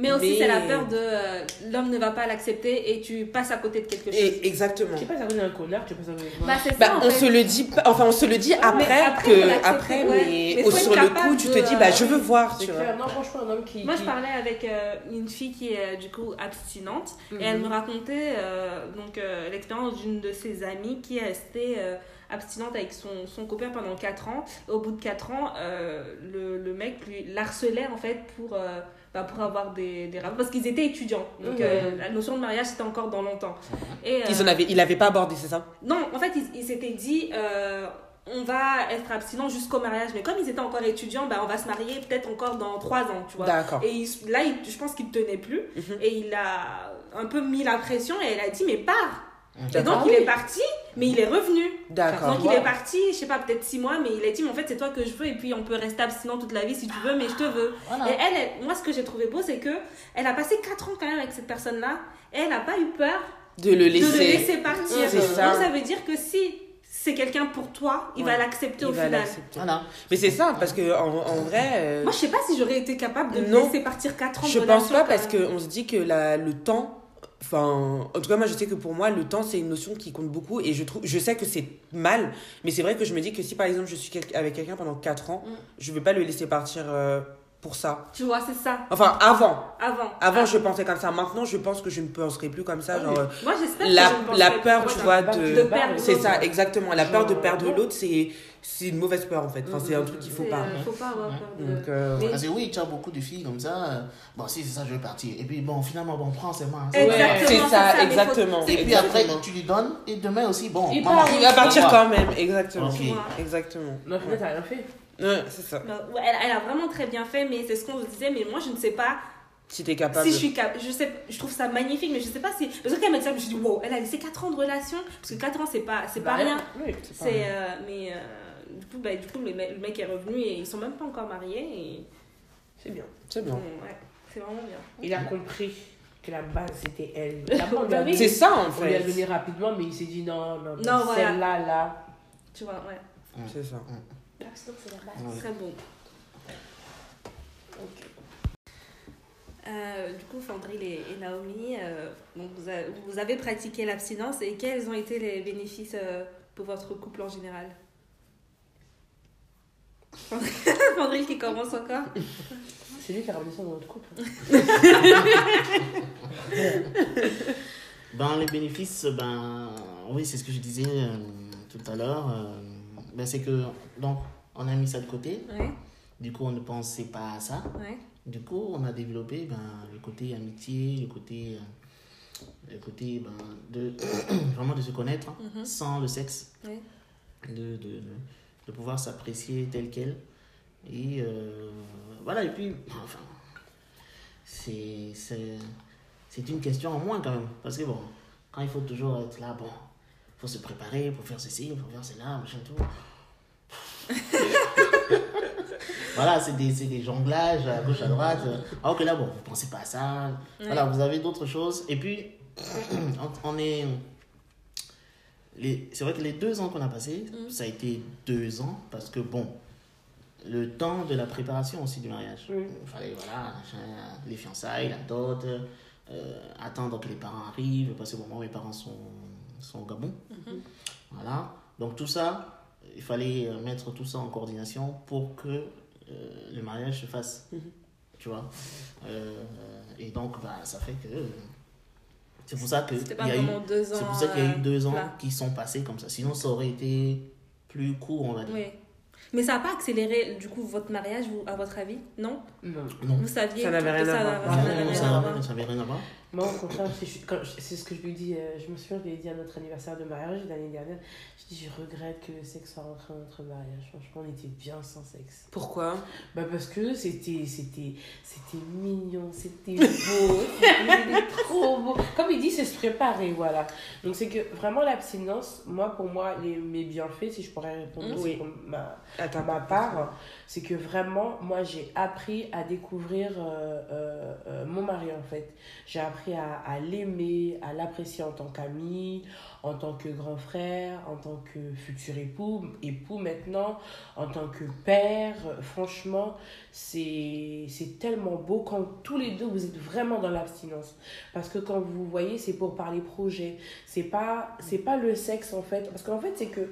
Mais aussi, Mais- c'est la peur de euh, l'homme ne va pas l'accepter et tu passes à côté de quelque chose. Et exactement. Tu sais pas, ça donne un connard, tu passes avec moi. Bah, c'est Bah, ça, on fait. se le dit enfin on se le dit après, après, que après ouais. mais, Mais sur le coup tu te dis bah euh, je veux voir C'est tu vois clair. Non, franchement, un homme qui. Moi, je parlais avec euh, une fille qui est euh, du coup abstinente et elle me racontait euh, donc euh, l'expérience d'une de ses amies qui est restée euh, abstinente avec son, son copain pendant 4 ans. Au bout de 4 ans, euh, le, le mec lui l'harcelait en fait pour, euh, bah, pour avoir des, des rapports parce qu'ils étaient étudiants. Donc Mhm. euh, la notion de mariage c'était encore dans longtemps. Et, ils euh, en avaient il avait pas abordé c'est ça? Non, en fait, ils, s'étaient dit, euh, on va être abstinent jusqu'au mariage. Mais comme ils étaient encore étudiants, bah, on va se marier peut-être encore dans trois ans, tu vois. d'accord Et il- là, il- je pense qu'il ne tenait plus. Mhm. Et il a un peu mis la pression et elle a dit, mais pars. Et donc, il est parti, mais il est revenu. d'accord Donc, il est parti, je sais pas, peut-être six mois, mais il a dit, mais en fait, c'est toi que je veux. Et puis, on peut rester abstinent toute la vie si tu veux, mais je te veux. Voilà. Et elle, elle- moi, ce que j'ai trouvé beau, c'est que elle a passé quatre ans quand même avec cette personne-là. Et elle n'a pas eu peur de le de le laisser partir. Ça. Donc ça veut dire que si c'est quelqu'un pour toi, il Ouais. va l'accepter au final. Voilà. Mais c'est ça, parce que en, en vrai. euh, Moi, je sais pas si j'aurais été capable de Non. laisser partir 4 ans de Je pense relation pas parce qu'on se dit que la, le temps. Enfin, en tout cas, moi je sais que pour moi, le temps c'est une notion qui compte beaucoup et je, trouve, je sais que c'est mal, mais c'est vrai que je me dis que si par exemple je suis avec quelqu'un pendant 4 ans, Mm. je vais pas le laisser partir euh, pour ça. Tu vois, c'est ça. Enfin, avant. Avant. Avant, Ah. je pensais comme ça. Maintenant, je pense que je ne penserai plus comme ça. Ah genre, oui. euh, Moi, j'espère que la, je ne la peur, tu vois, de. de perdre C'est ça, exactement. La peur de perdre non. l'autre, c'est c'est une mauvaise peur en fait. Enfin, c'est un truc qu'il faut C'est, pas. euh, faut pas avoir peur de. Donc, euh, Mais- Parce que oui, tu as beaucoup de filles comme ça. euh, Bon, si c'est ça, je vais partir. Et puis, bon, finalement, bon, prends ses mains. Ouais. Exactement, C'est ça, faut- exactement. Et puis après, tu lui donnes. Et demain aussi, bon. Il maman, part, Il va partir moi. quand même, exactement. Exactement. Non, finalement, t'as rien fait. Ouais, c'est ça. Ouais, elle, elle a vraiment très bien fait, mais c'est ce qu'on se disait. Mais moi, je ne sais pas Si t'es capable. si je suis capable. Je, sais, je trouve ça magnifique, mais je sais pas si. Parce que quand elle m'a dit ça, je me suis dit, wow, elle a laissé 4 ans de relation. Parce que 4 ans, c'est pas, c'est pas Bah, rien. Oui. C'est pas rien. euh, mais euh, du coup, bah, du coup le, mec, le mec est revenu et ils sont même pas encore mariés. Et, C'est bien. C'est bien. Ouais, c'est vraiment bien. Il a compris que la base c'était elle. Bah oui. C'est ça en on lui a fait. donné rapidement, mais il s'est dit non, non, non, Non, voilà. celle-là, là. Tu vois, ouais. C'est ça. Sinon, c'est la base. Ouais. Très beau. Euh, du coup, Fandril et, et Naomi, euh, donc vous, a- vous avez pratiqué l'abstinence et quels ont été les bénéfices euh, pour votre couple en général? Fandril qui commence encore C'est lui qui a ramené ça dans notre couple. Ben, les bénéfices, ben, oui, c'est ce que je disais euh, tout à l'heure. Ben, c'est que, donc, on a mis ça de côté. Ouais, Du coup, on ne pensait pas à ça. ouais. Du coup, on a développé ben, le côté amitié, le côté, euh, le côté ben, de vraiment de se connaître hein, Mhm. sans le sexe, Ouais. de, de, de pouvoir s'apprécier tel quel. Et euh, voilà, et puis, enfin, c'est c'est- c'est une question en moins quand même. Parce que bon, quand il faut toujours être là, bon, il faut se préparer pour faire ceci, pour faire cela, machin tout. Voilà, c'est des, des jonglages à gauche, à droite. Alors que là, bon, vous pensez pas à ça. Voilà, vous avez d'autres choses. Et puis, on, est. les- C'est vrai que les deux ans qu'on a passé, ça a été deux ans parce que, bon, le temps de la préparation aussi du mariage. Il fallait, voilà, les fiançailles, la dot, euh, attendre que les parents arrivent, parce que bon, moi, mes parents sont, sont au Gabon. Voilà. Donc, tout ça, il fallait euh, mettre tout ça en coordination pour que euh, le mariage se fasse. Tu vois Euh, Et donc, bah, ça fait que. C'est pour ça que. Il y a eu- vraiment deux ans. c'est pour ça qu'il y a eu deux ans qui sont passés comme ça. Sinon, ça aurait été plus court, on va dire. Oui. Mais ça n'a pas accéléré, du coup, votre mariage, vous, à votre avis? Non? Non. Vous saviez Ça n'avait rien rien à voir. ça n'avait rien à voir. Moi, au contraire, c'est ce que je lui dis. euh, je me souviens, je lui ai dit à notre anniversaire de mariage l'année dernière. Je dis, je regrette que le sexe soit rentré dans notre mariage. Franchement, on était bien sans sexe. Pourquoi? Bah parce que c'était c'était c'était mignon, c'était beau, c'était trop beau. Comme il dit, c'est se préparer, voilà. Donc c'est que vraiment l'abstinence, moi pour moi les mes bienfaits, si je pourrais répondre aussi Oui. ma Attends, ma part, c'est que vraiment moi j'ai appris à découvrir euh, euh, euh, mon mari en fait. J'ai appris à, l'aimer, à l'apprécier en tant qu'ami, en tant que grand frère, en tant que futur époux, époux maintenant, en tant que père. Franchement, c'est tellement beau quand tous les deux vous êtes vraiment dans l'abstinence. Parce que quand vous voyez, c'est pour parler projet. C'est pas, pas le sexe en fait. Parce qu'en fait, c'est que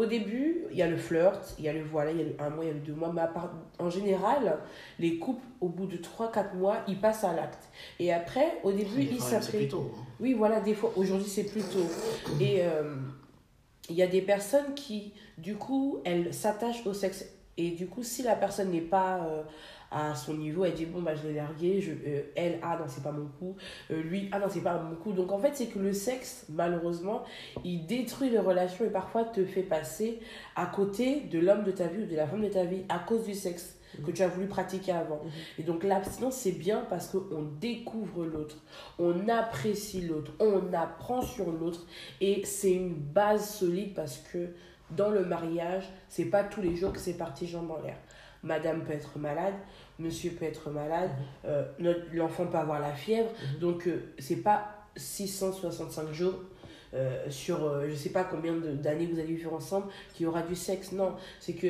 au début, il y a le flirt, il y a le voilà, il y a le un mois, il y a le deux mois. Mais à part- en général, les couples, au bout de 3-4 mois, ils passent à l'acte. Et après, au début, ils tôt. hein. Oui, voilà, des fois, aujourd'hui c'est plus tôt. Et euh, il y a des personnes qui, du coup, elles s'attachent au sexe. Et du coup, si la personne n'est pas euh, à son niveau, elle dit Bon, bah, je l'ai largué, je, euh, elle, ah non, c'est pas mon coup, Euh, lui, ah non, c'est pas mon coup. Donc en fait, c'est que le sexe, malheureusement, il détruit les relations et parfois te fait passer à côté de l'homme de ta vie ou de la femme de ta vie à cause du sexe que tu as voulu pratiquer avant. Et donc l'abstinence, c'est bien parce qu'on découvre l'autre, on apprécie l'autre, on apprend sur l'autre et c'est une base solide parce que dans le mariage, c'est pas tous les jours que c'est parti jambes en l'air. Madame peut être malade, monsieur peut être malade, euh, notre- l'enfant peut avoir la fièvre, donc euh, c'est pas 665 jours euh, sur euh, je sais pas combien d'années vous allez vivre ensemble qu'il y aura du sexe. Non, c'est que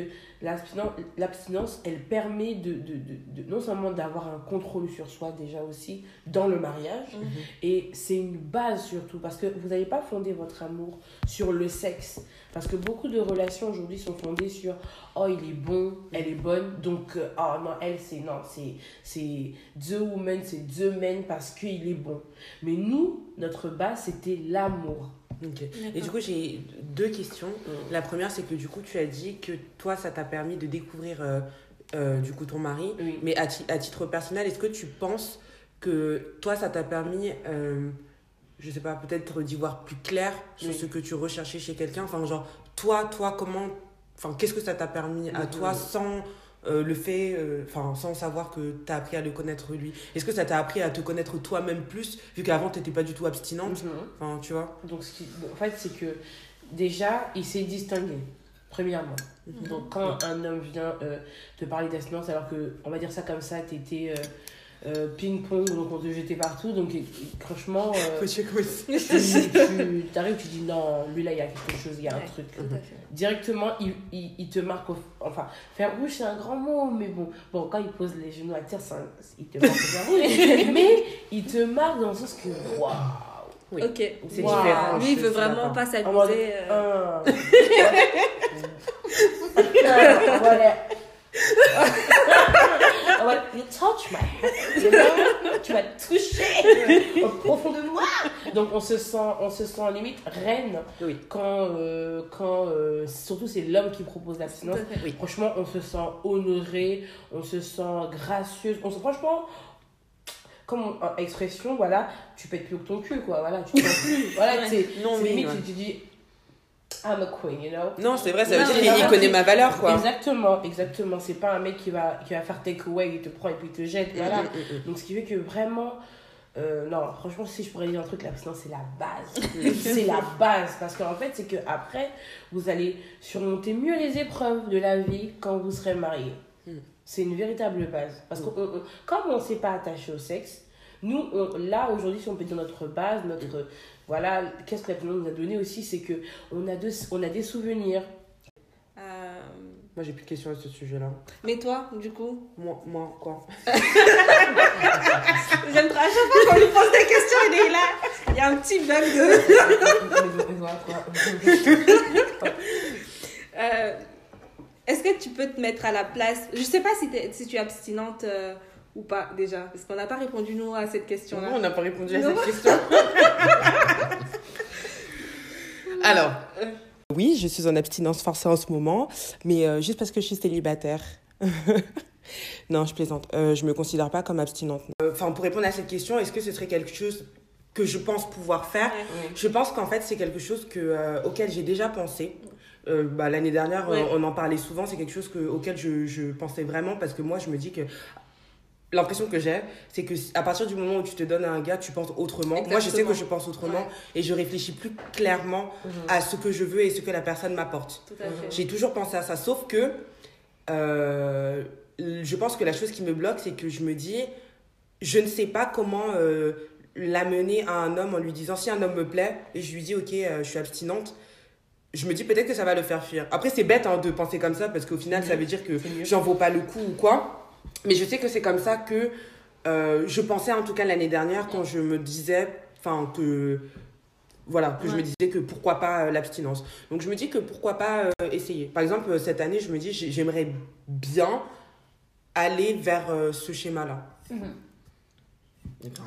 l'abstinence, elle permet de, de, de, de- non seulement d'avoir un contrôle sur soi déjà aussi dans le mariage, Mhm. et c'est une base surtout parce que vous n'allez pas fonder votre amour sur le sexe. Parce que beaucoup de relations aujourd'hui sont fondées sur oh il est bon, elle est bonne, donc oh non elle c'est non c'est c'est the woman, c'est the man parce qu'il est bon. Mais nous notre base c'était l'amour. Et du coup, j'ai deux questions. La première, c'est que du coup, tu as dit que toi, ça t'a permis de découvrir euh, euh, du coup ton mari. Oui. Mais à, ti- à titre personnel, est-ce que tu penses que toi, ça t'a permis, euh, je sais pas, peut-être d'y voir plus clair sur Oui. ce que tu recherchais chez quelqu'un Enfin, genre, toi, toi, comment. Enfin, qu'est-ce que ça t'a permis à Mhm. toi sans. euh, le fait, euh, enfin, sans savoir que tu as appris à le connaître lui? Est-ce que ça t'a appris à te connaître toi-même plus, vu qu'avant tu n'étais pas du tout abstinente? Mhm. Enfin, tu vois? Donc, ce qui, en fait, c'est que déjà, il s'est distingué, premièrement. Donc, quand un homme vient euh, te parler d'abstinence, alors que, on va dire ça comme ça, t'étais euh, euh, ping-pong, donc on te jetait partout, donc et- et franchement, euh, tu, tu arrives, tu dis non, lui là, il y a quelque chose, il y a un truc. Directement, il, il, il te marque, au- enfin, faire rouge, c'est un grand mot, mais bon, bon quand il pose les genoux à terre, un- il te marque au fer rouge, mais il te marque dans le sens que, waouh! Oui. Ok. C'est Wow. différent. Lui, il veut vraiment pas s'amuser. euh, voilà. You touch my you know? tu m'as touché au profond de moi. Donc on se sent, on se sent limite reine Oui. quand, euh, quand euh, surtout c'est l'homme qui propose. Oui. Franchement, on se sent honoré, on se sent gracieuse, on se franchement comme expression, voilà, tu pètes plus que ton cul, quoi, voilà, tu plus, voilà, Ouais. c'est Non, limite, ouais. tu dis, I'm a queen, you know? Non, c'est vrai, ça veut Non, dire qu'il connaît ma valeur, quoi. Exactement, exactement. C'est pas un mec qui va, qui va faire take away, il te prend et puis il te jette, voilà. Mm, mm, mm, Donc ce qui fait que vraiment, euh, non, franchement, si je pourrais dire un truc, l'abstinence, c'est la base. c'est la base. Parce qu'en fait, c'est que après vous allez surmonter mieux les épreuves de la vie quand vous serez mariés. Mm. C'est une véritable base. Parce que on- on- comme on ne s'est pas attaché au sexe, nous, on- là, aujourd'hui, si on peut dire notre base, notre. Voilà, qu'est-ce que l'abstinence nous a donné aussi, c'est que on a, de- on a des souvenirs. Euh, Moi, j'ai plus de questions à ce sujet-là. Mais toi, du coup? Moi, moi, quoi? J'aime trop. À chaque fois qu'on lui pose des questions, il est là. Il y a un petit bug de. Mais voilà, quoi. Euh, Est-ce que tu peux te mettre à la place? Je sais pas si, t'es- si tu es abstinente euh, ou pas déjà, parce qu'on n'a pas répondu nous à cette Non, question-là. on n'a pas répondu à Non. cette question. Alors, oui, je suis en abstinence forcée en ce moment, mais euh, juste parce que je suis célibataire. non, je plaisante. Euh, je me considère pas comme abstinente. Euh, Enfin, pour répondre à cette question, est-ce que ce serait quelque chose que je pense pouvoir faire? Ouais. Je pense qu'en fait, c'est quelque chose que, euh, auquel j'ai déjà pensé. Euh, bah, L'année dernière, Ouais. euh, on en parlait souvent. C'est quelque chose que, auquel je, je pensais vraiment parce que moi, je me dis que l'impression que j'ai, c'est que à partir du moment où tu te donnes à un gars, tu penses autrement. Moi, je sais que je pense autrement Ouais. et je réfléchis plus clairement Mhm. à ce que je veux et ce que la personne m'apporte. J'ai toujours pensé à ça, sauf que euh, je pense que la chose qui me bloque, c'est que je me dis, je ne sais pas comment euh, l'amener à un homme en lui disant, si un homme me plaît, et je lui dis, ok, euh, je suis abstinente, je me dis peut-être que ça va le faire fuir. Après, c'est bête hein, de penser comme ça, parce qu'au final, ça veut dire que j'en vaux pas le coup ou quoi. Mais je sais que c'est comme ça que euh, je pensais, en tout cas l'année dernière, quand je me disais, enfin, que voilà, que je me disais que pourquoi pas euh, l'abstinence. Donc je me dis que pourquoi pas euh, essayer. Par exemple, cette année, je me dis j'ai- j'aimerais bien aller vers ce schéma-là. Euh,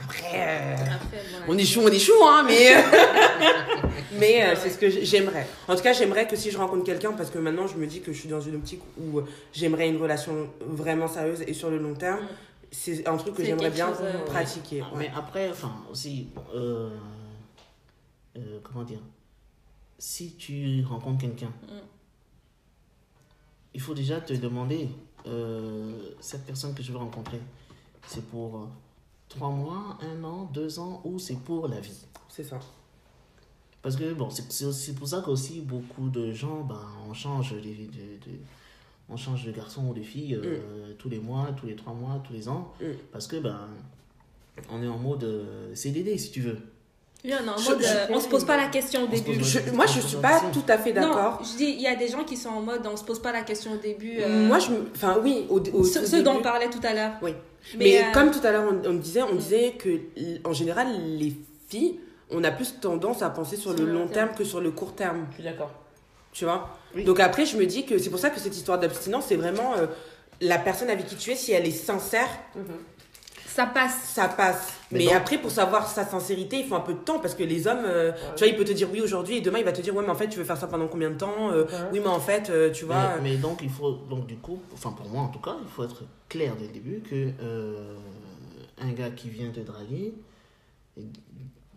Après, voilà. on est chou, on est chou, hein, mais, mais euh, c'est ce que j'aimerais. En tout cas, j'aimerais que si je rencontre quelqu'un, parce que maintenant je me dis que je suis dans une optique où euh, j'aimerais une relation vraiment sérieuse et sur le long terme, Mm. c'est un truc que j'aimerais bien chose, euh, pratiquer. Ah, ouais. Mais après, enfin, aussi, euh, euh, comment dire, si tu rencontres quelqu'un, Mm. il faut déjà te demander, euh, cette personne que je veux rencontrer, c'est pour euh, trois mois, un an, deux ans, ou c'est pour la vie C'est ça. Parce que, bon, c'est c'est aussi pour ça qu'aussi beaucoup de gens, ben, on change de, de, de- on change de garçon ou de fille euh, tous les mois, tous les trois mois, tous les ans. Mm. Parce que, ben, on est en mode euh, CDD, si tu veux. Oui, on est en mode, je- euh, on se pose pas la question au début. pose Je- moi, je suis pas tout à fait d'accord. Je dis, il y a des gens qui sont en mode, on se pose pas la question au début. euh, Moi, je me- Enfin, oui, au, au ce, tout ce dont on parlait tout à l'heure. Oui. Mais, euh, comme tout à l'heure, on, on disait, on disait que, en général, les filles, on a plus tendance à penser sur le long terme que sur le court terme. Je suis d'accord. Tu vois? Oui. Donc après, je me dis que c'est pour ça que cette histoire d'abstinence, c'est vraiment euh, la personne avec qui tu es, si elle est sincère, ça passe. ça passe. Mais Mais, donc- après, pour savoir sa sincérité, il faut un peu de temps parce que les hommes, euh, tu vois, il peut te dire oui aujourd'hui et demain, il va te dire ouais, mais en fait, tu veux faire ça pendant combien de temps Euh, Ouais. Oui, mais en fait, euh, tu vois. Mais, mais donc, il faut, donc, du coup, enfin, pour moi en tout cas, il faut être clair dès le début que euh, un gars qui vient te draguer,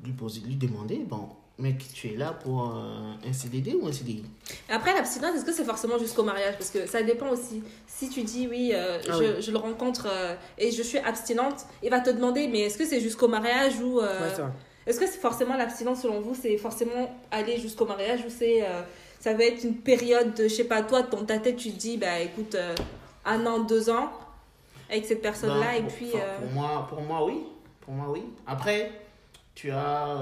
lui, poser, lui demander, bon, mec, tu es là pour euh, un CDD ou un CDI Après, l'abstinence, est-ce que c'est forcément jusqu'au mariage? Parce que ça dépend aussi. Si tu dis oui, euh, Ah je, oui. je le rencontre euh, et je suis abstinente, il va te demander, mais est-ce que c'est jusqu'au mariage ou. euh, Ouais, est-ce que c'est forcément l'abstinence selon vous C'est forcément aller jusqu'au mariage ou c'est. euh, ça va être une période de, je sais pas, toi, dans ta tête, tu te dis, bah écoute, euh, un an, deux ans avec cette personne-là Ben, et pour- puis. euh, pour, moi, pour moi, oui. Pour moi, oui. Après, tu as.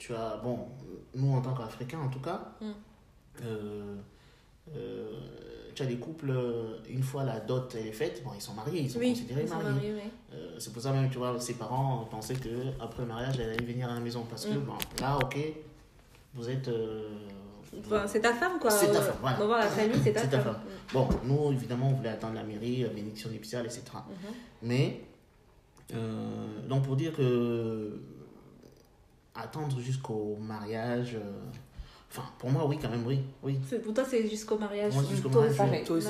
Euh, tu as. Bon, nous, en tant qu'Africains, en tout cas, Mm. euh, euh, tu as des couples, euh, une fois la dot elle est faite, bon, ils sont mariés, ils sont oui, considérés ils sont mariés. oui. Euh, c'est pour ça même, tu vois, ses parents pensaient que après le mariage, elle allait venir à la maison. Parce que, Mm. bon, là, ok, vous êtes. euh, Enfin, c'est ta femme, quoi. C'est ta Euh, femme, voilà. Dans la famille, c'est ta ta femme. femme. Bon, nous, évidemment, on voulait attendre la mairie, la bénédiction nuptiale, etc. Mhm. Mais, euh, donc pour dire que attendre jusqu'au mariage, euh, enfin, pour moi, oui, quand même, oui. oui. Pour toi, c'est jusqu'au mariage. Moi, jusqu'au mariage. Pareil. Aussi.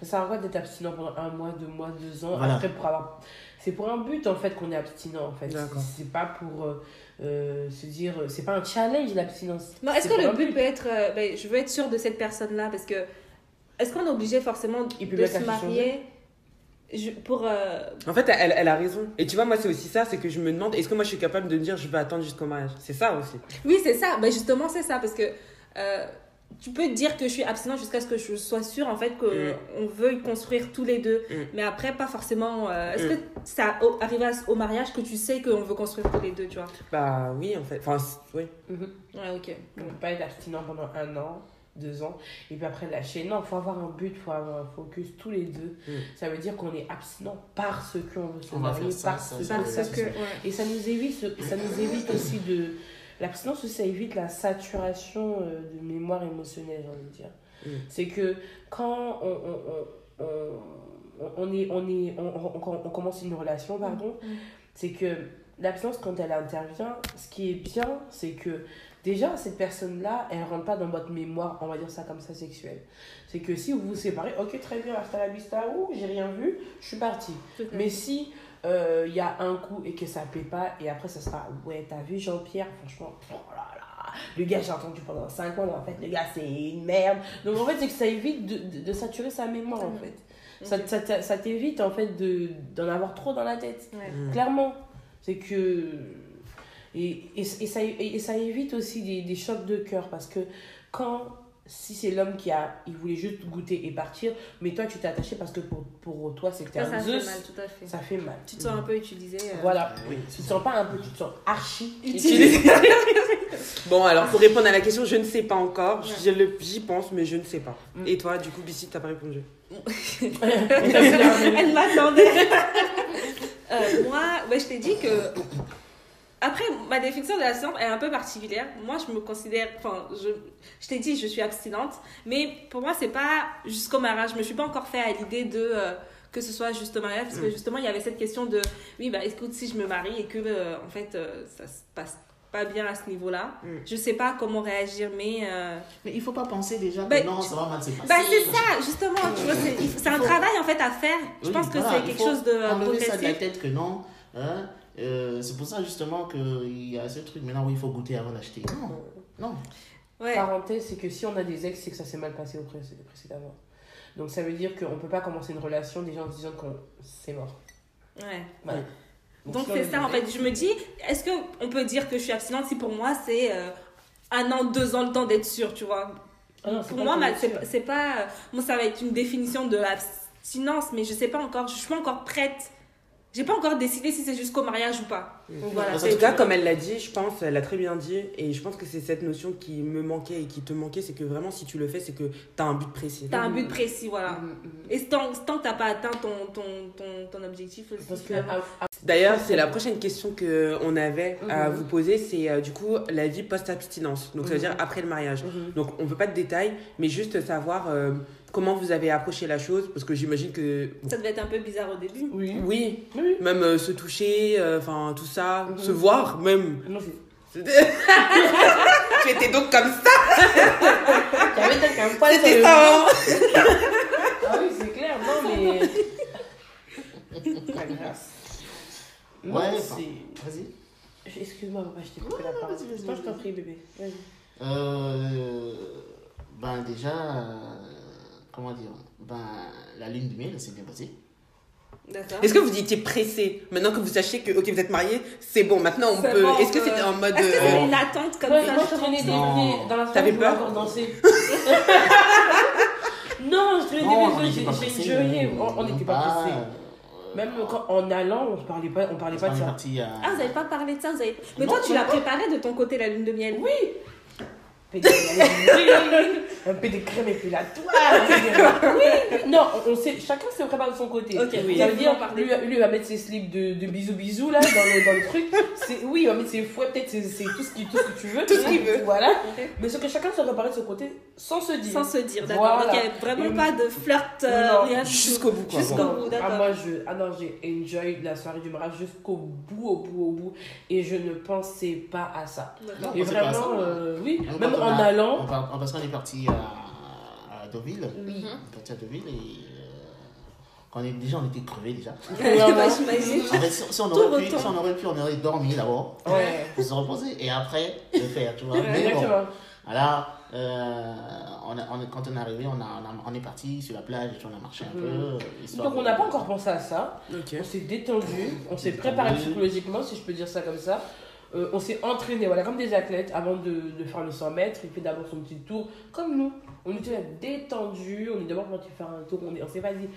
Ça sert à quoi d'être abstinent pendant un mois, deux mois, deux ans Voilà. Après, pour avoir. C'est pour un but en fait qu'on est abstinent en fait. D'accord. C'est pas pour euh, euh, se dire. C'est pas un challenge l'abstinence. Non, est-ce C'est que le un but peut être. euh, ben, je veux être sûre de cette personne-là parce que. Est-ce qu'on est obligé forcément Il de se marier je- pour. euh, En fait, elle, elle a raison. Et tu vois, moi, c'est aussi ça, c'est que je me demande, est-ce que moi, je suis capable de me dire, je vais attendre jusqu'au mariage? C'est ça aussi. Oui, c'est ça. Ben, justement, c'est ça parce que. euh, tu peux dire que je suis abstinente jusqu'à ce que je sois sûre en fait qu'on Mm. veut construire tous les deux. Mm. Mais après, pas forcément. euh, Est-ce Mm. que ça arrive à- au mariage que tu sais qu'on veut construire tous les deux, tu vois? Bah oui, en fait. Enfin, oui. Mhm. Ouais, ok. On peut pas être abstinent pendant un an, deux ans, et puis après lâcher. Non, faut avoir un but, faut avoir un focus tous les deux. Mm. Ça veut dire qu'on est abstinent parce qu'on veut se marier, parce ça, Parce ça, que. ça. Et ça nous évite, ça nous évite aussi de. L'abstinence aussi, ça évite la saturation euh, de mémoire émotionnelle, j'ai envie de dire. Mm. C'est que quand on, on, on, on, est, on, est, on, on, on commence une relation, pardon, Mm. c'est que l'abstinence, quand elle intervient, ce qui est bien, c'est que déjà, cette personne-là, elle rentre pas dans votre mémoire, on va dire ça comme ça, sexuelle. C'est que si vous vous séparez, ok, très bien, hasta la vista, ouh, j'ai rien vu, je suis partie. Mais si euh, il y a un coup et que ça plaît pas, et après ça sera ouais, t'as vu Jean-Pierre, franchement, oh là là, le gars j'ai entendu pendant 5 ans, en fait le gars c'est une merde. Donc en fait, c'est que ça évite de, de, de saturer sa mémoire en fait. Ça, ça, t'a- ça t'évite en fait de- d'en avoir trop dans la tête. Ouais. Mm. Clairement. C'est que. Et, et, et ça, et ça évite aussi des, des chocs de cœur parce que quand. Si c'est l'homme qui a. Il voulait juste goûter et partir, mais toi tu t'es attaché parce que pour, pour toi c'était Ça, ça un fait Zeus, mal, tout à fait. ça fait mal. Tu te sens un peu utilisé. euh. Voilà. Oui, Tu te sens pas un peu, tu te sens archi Utilisé. Bon, alors, pour répondre à la question, je ne sais pas encore. Ouais. Je le- J'y pense, mais je ne sais pas. Mm. Et toi, du coup, Bissi, t'as pas répondu Elle m'attendait. Euh, moi, ouais, je t'ai dit que. Après, ma définition de la science est un peu particulière. Moi, je me considère. Enfin, je, je t'ai dit, je suis abstinente. Mais pour moi, c'est pas jusqu'au mariage. Je me suis pas encore fait à l'idée de. euh, que ce soit juste au mariage, parce que Mm. justement, il y avait cette question de oui, bah écoute, si je me marie et que euh, en fait euh, ça se passe pas bien à ce niveau-là, Mm. je sais pas comment réagir, mais. euh, Mais il faut pas penser déjà que Ben, non, ça va mal se passer. bah c'est ça, justement, tu vois, c'est un Faut- travail en fait à faire. Je Oui, pense que voilà, c'est quelque chose de enlever ça de la tête que non. hein, euh, c'est pour ça justement qu'il y a ce truc maintenant où il faut goûter avant d'acheter. Non, non. Ouais. Parenthèse, c'est que si on a des ex, c'est que ça s'est mal passé au pré- précédemment. Donc ça veut dire qu'on peut pas commencer une relation déjà en se disant que c'est mort. Ouais. Voilà. Donc c'est a ça en fait. Je me dis, est-ce que on peut dire que je suis abstinente si pour moi c'est euh, un an, deux ans le temps d'être sûre, tu vois? Ah non, Pour moi, c'est sûr. pas- euh, Moi, ça va être une définition de l'abstinence, mais je sais pas encore. Je suis pas encore prête. J'ai pas encore décidé si c'est jusqu'au mariage ou pas. Donc voilà, En tout cas, comme elle l'a dit, je pense, elle l'a très bien dit, et je pense que c'est cette notion qui me manquait et qui te manquait, c'est que vraiment, si tu le fais, c'est que tu as un but précis. T'as un but précis, voilà. Mm, mm. Et tant, tant que t'as pas atteint ton, ton, ton, ton objectif que D'ailleurs, c'est la prochaine question qu'on avait à Mhm. vous poser, c'est euh, du coup la vie post-abstinence, donc ça veut Mhm. dire après le mariage. Mhm. Donc on veut pas de détails, mais juste savoir euh, comment vous avez approché la chose, parce que j'imagine que Ça devait être un peu bizarre au début. Oui. oui, Oui. même euh, se toucher, euh, enfin tout ça, Mhm. se voir même. Non, c'est- C'était- tu étais donc comme ça, T'avais peut-être qu'un poil sur c'était le ça. hein Ah oui, c'est clair, non, mais. La grâce. Non, Ouais, c'est. Vas-y. Excuse-moi, papa, je t'ai coupé la Ouais, parole. vas-y, vas-y, Non, je t'en prie, bébé. Vas-y. Euh, ben déjà, euh, comment dire Ben la lune de miel, elle s'est bien passée. D'accord. Est-ce que vous étiez pressé Maintenant que vous sachez que ok vous êtes mariés, c'est bon. Maintenant on C'est peut. bon, Est-ce que euh, c'était en mode Est-ce que euh, c'était une attente comme Ouais, moi, je traînais des pieds dans la T'avais peur? encore danser. non, je traînais des pieds, j'ai mais On n'était pas euh, Même quand, en allant, on parlait pas, on parlait pas de ça. Ah, vous avez pas parlé de ça vous avez... Mais Non, toi, tu l'as préparé de ton côté, la lune de miel. Oui Un peu de crème épilatoire. Oui. Non, on on sait, chacun se prépare de son côté. Oui. Ça veut dire, lui, lui, va mettre ses slips de, de bisous bisous là dans le, dans le truc. C'est, oui, il va mettre ses fouets, peut-être c'est, c'est tout, ce qui, tout ce que tu veux. Tout ce qu'il veut. Voilà. Mais ce que chacun se prépare de son côté sans se dire. Sans se dire, d'accord. Voilà. Ok, vraiment Et- pas de flirt, euh, jusqu'au bout quoi. Jusqu'au bout, Ah, d'accord. moi, je, ah non, j'ai enjoy la soirée du mariage jusqu'au bout, au bout, au bout. Et je ne pensais pas à ça. D'accord. Et vraiment, euh, oui, Même on en a- allant. on part- Parce qu'on est parti à, à Deauville. Oui. On est parti à Deauville et... euh, quand on est, déjà, on était crevés déjà. Bah, si, si on aurait pu, si on aurait pu, on aurait dormi d'abord Ouais. pour se reposer et après le faire, tu vois. Mais bon, Exactement. voilà, euh, on a- on est- quand on est arrivé, on, a, on, a- on est parti sur la plage et on a marché un peu. euh, histoire Donc on n'a pas encore pensé à ça. Ok. On s'est détendu, on s'est préparé psychologiquement, si je peux dire ça comme ça. Euh, on s'est entraîné, voilà, comme des athlètes, avant de, de faire le 100 mètres. Il fait d'abord son petit tour, comme nous. On était là détendus, on est d'abord parti faire un tour, on est- on s'est pas dit.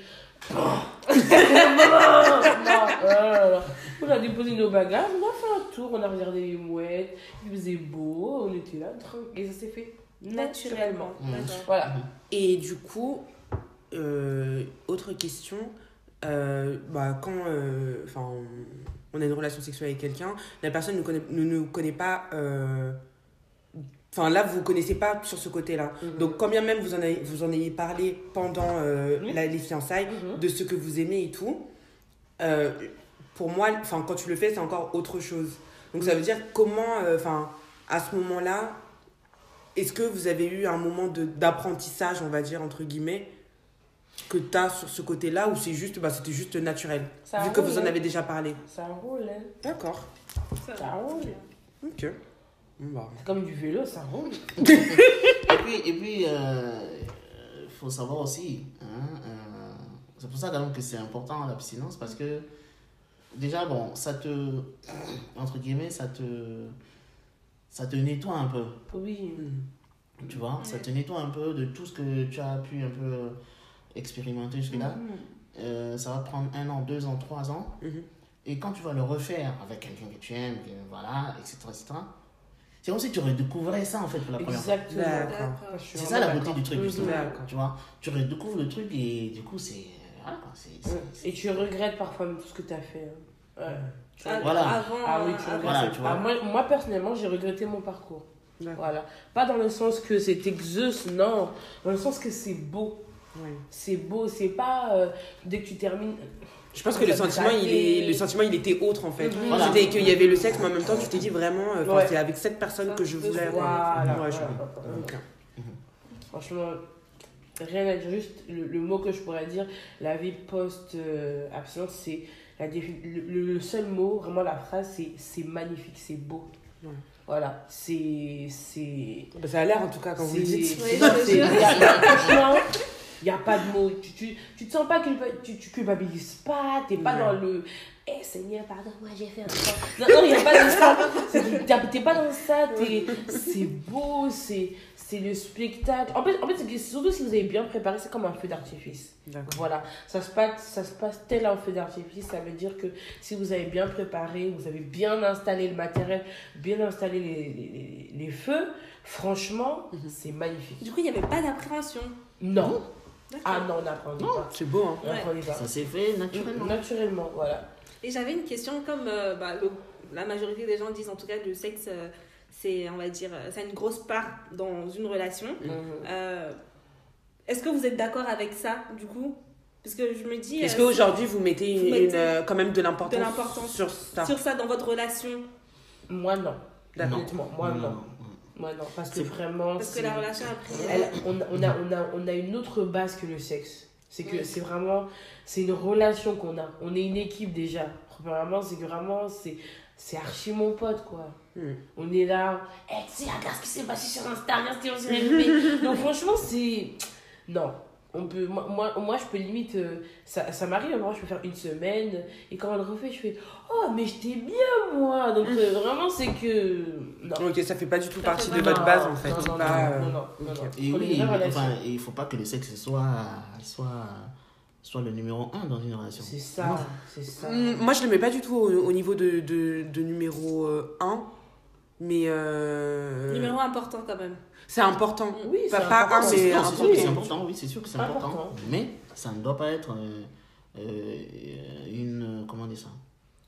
voilà. On a déposé nos bagages, on a fait un tour, on a regardé les mouettes, il faisait beau, on était là, tranquille, et ça s'est fait naturellement. D'accord. Voilà. Et du coup, euh, autre question, euh, bah, quand euh, enfin, on, a une relation sexuelle avec quelqu'un, la personne ne connaît, ne nous connaît pas. euh, Enfin, là, vous ne connaissez pas sur ce côté-là. Mhm. Donc, quand bien même vous en, avez, vous en ayez parlé pendant euh, Oui. la- les fiançailles, Mhm. de ce que vous aimez et tout, euh, pour moi, quand tu le fais, c'est encore autre chose. Donc, ça veut dire comment, enfin, à ce moment-là, est-ce que vous avez eu un moment d'apprentissage, on va dire, entre guillemets, que tu as sur ce côté-là, ou c'est juste, bah, c'était juste naturel, Ça vu que vous en hein. avez déjà parlé Ça roule, hein. D'accord. Ça roule. Ok. Bah. C'est comme du vélo, ça roule. Et puis, et puis euh, faut savoir aussi, hein, euh, c'est pour ça quand même que c'est important l'abstinence parce que déjà, bon, ça te, entre guillemets, ça te, ça te nettoie un peu, Oui. Hmm. tu vois, ça te nettoie un peu de tout ce que tu as pu un peu expérimenter jusque-là. Mhm. Euh, ça va prendre un an, deux ans, trois ans. Mhm. Et quand tu vas le refaire avec quelqu'un que tu aimes, que- voilà, etc., etc., c'est comme si tu redécouvrais ça en fait pour la première fois. Exactement. C'est ça la beauté du truc, Mhm. justement. Tu vois, tu redécouvres le truc et du coup, c'est. Voilà. Et tu regrettes parfois même tout ce que tu as fait. hein. Ouais. Tu Ah, Voilà. Avant, Ah oui, euh, tu avant. regrettes. Voilà, tu vois. Ah, moi, moi, personnellement, j'ai regretté mon parcours. Voilà. Pas dans le sens que c'est exus, non. Dans le sens que c'est beau. Ouais. C'est beau. C'est pas euh, dès que tu termines. Je pense que le sentiment, il, est, le sentiment, il était autre en fait. Mhm. Voilà. C'était qu'il y avait le sexe, mais en même temps, tu t'es dit vraiment, euh, Ouais. c'est avec cette personne que je voulais. quoi. Voilà. Ouais, je voilà. comprends. Ok. Franchement, rien à dire. Juste le, le mot que je pourrais dire, la vie post-abstinence, c'est la défi- le, le seul mot, vraiment la phrase, c'est c'est magnifique, c'est beau. Ouais. Voilà, c'est. c'est Bah, ça a l'air en tout cas quand vous le c'est- dites. Franchement, il n'y a pas de mots. Tu, tu, tu te sens pas culpa, tu, tu culpabilises pas, t'es pas Ouais. dans le. Eh Seigneur, pardon-moi, j'ai fait un. Non, non, il n'y a pas de ça. T'es- T'es pas dans ça. t'es- C'est beau, c'est c'est le spectacle. En fait, en fait surtout si vous avez bien préparé, c'est comme un feu d'artifice. Voilà, ça se, passe, ça se passe tel un feu d'artifice. Ça veut dire que si vous avez bien préparé, vous avez bien installé le matériel, bien installé les, les, les- les feux, franchement, c'est magnifique. Du coup, il n'y avait pas d'appréhension. Non. Ah non, on n'appréhendait pas. C'est beau, hein. On n'appréhendait pas. Ça s'est fait naturellement. Naturellement, voilà. Et j'avais une question, comme euh, bah, le- la majorité des gens disent, en tout cas, le sexe, euh, c'est, on va dire, euh, ça a une grosse part dans une relation. Mhm. Euh, Est-ce que vous êtes d'accord avec ça, du coup? Parce que je me dis. Est-ce euh, qu'aujourd'hui vous mettez, Vous une- mettez une, quand même de l'importance sur ça? sur ça dans votre relation? Moi, non. D'accord. Honnêtement, moi, non. Moi, non. Parce que vraiment. Parce que la relation a pris. Elle- on, a- on, a, on, a, on a une autre base que le sexe. C'est que c'est vraiment, c'est une relation qu'on a. On est une équipe déjà. Premièrement, c'est que vraiment, c'est, c'est archi mon pote, quoi. Hmm. On est là, Eh, tu sais, regarde ce qui s'est passé sur Insta, regarde ce qui s'est arrivé. Donc franchement, c'est... Non. On peut, moi, moi, moi, je peux limite, euh, ça, ça m'arrive, moi je peux faire une semaine, et quand on le refait, je fais, oh, mais j'étais bien, moi. Donc euh, vraiment, c'est que, non. Ok, ça fait pas du tout Ça partie de votre base en fait. Non, non, pas, non, euh, non, non, non, ok. non. Et oui, enfin, il faut pas que le sexe soit, soit, soit le numéro un dans une relation. C'est ça, c'est ça. Mm, Moi, je le mets pas du tout au, au niveau de, de, de numéro 1, mais euh, Numéro important quand même. c'est important. Oui, c'est pas important. un, C'est important. oui, c'est sûr que c'est Important. important. Mais ça ne doit pas être euh, euh, une, comment dire ça?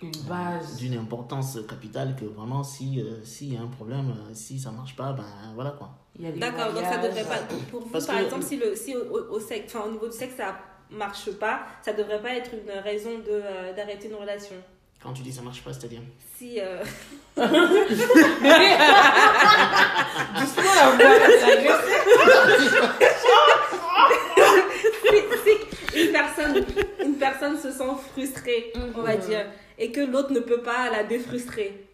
Une base. D'une importance capitale que vraiment, si euh, s'il y a un problème, si ça marche pas, ben voilà quoi. D'accord, donc ça voyages. devrait pas. Pour vous, Parce par que- exemple, si, le, si au, au, au sexe, enfin, au niveau du sexe, ça marche pas, ça devrait pas être une raison de, euh, d'arrêter une relation. Quand tu dis ça marche pas, c'est-à-dire Si. euh, Doucement, la voix, là, si, si une personne, une personne se sent frustrée, on va Mhm. dire, et que l'autre ne peut pas la défrustrer,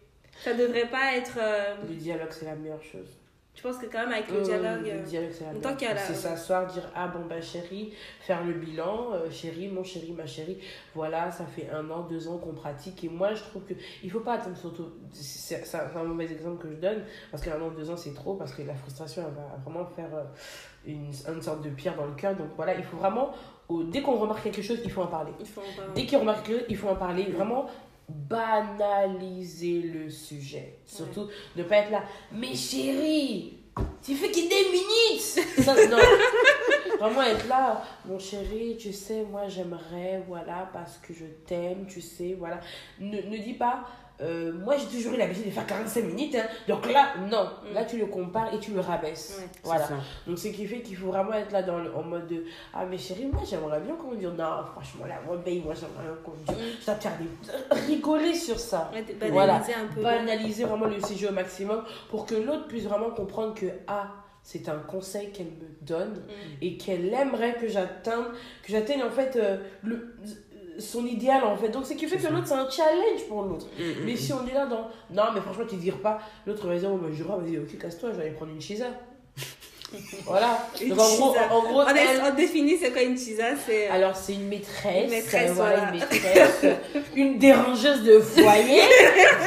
ça devrait pas être. euh, Le dialogue, c'est la meilleure chose. Je pense que quand même avec le Euh, dialogue. Le euh, dialogue, tant qu'il la- C'est s'asseoir, dire Ah bon, bah chérie, faire le bilan. euh, chérie, mon chéri, ma chérie. Voilà, ça fait un an, deux ans qu'on pratique. Et moi, je trouve que il faut pas attendre surtout. C'est un, mauvais exemple que je donne. Parce qu'un an, deux ans, c'est trop. Parce que la frustration, elle va vraiment faire euh, une, une sorte de pierre dans le cœur. Donc voilà, il faut vraiment. dès qu'on remarque quelque chose, il faut en parler. il faut en parler. Dès qu'il remarque quelque chose, il faut en parler. Vraiment banaliser le sujet. Surtout ne pas être là. Mais chérie, tu fais qu'il des minutes Ça, non. Vraiment être là. Mon chéri, tu sais, moi j'aimerais, voilà, parce que je t'aime, tu sais, voilà. Ne, ne dis pas. Euh, moi j'ai toujours eu l'habitude de faire 45 minutes hein. donc là non Mm. là tu le compares et tu le rabaisses Ouais. voilà donc, ce qui fait qu'il faut vraiment être là dans le- en mode de Ah, mais chérie, moi j'aimerais bien qu'on me dise Non, franchement, la rebelle, moi j'aimerais bien qu'on me dise Mm. Ça te faire des- rigoler sur ça. Ouais, Voilà. banaliser un peu. Banaliser vraiment le sujet au maximum pour que l'autre puisse vraiment comprendre que Ah, c'est un conseil qu'elle me donne Mm. et qu'elle aimerait que j'atteigne, que j'atteigne en fait euh, le, son idéal en fait. Donc, ce qui fait que l'autre, c'est un challenge pour l'autre. Mm, mm, Mais mm. si on est là dans non, mais franchement, tu diras pas, l'autre va dire Oh, bah, je vas-y, ok, casse-toi, je vais aller prendre une chisa. Voilà. Donc, en gros, en gros On, elle- on définit c'est quoi une chisa C'est. alors, c'est une maîtresse. Une maîtresse, euh, voilà, voilà. une maîtresse. une dérangeuse de foyer.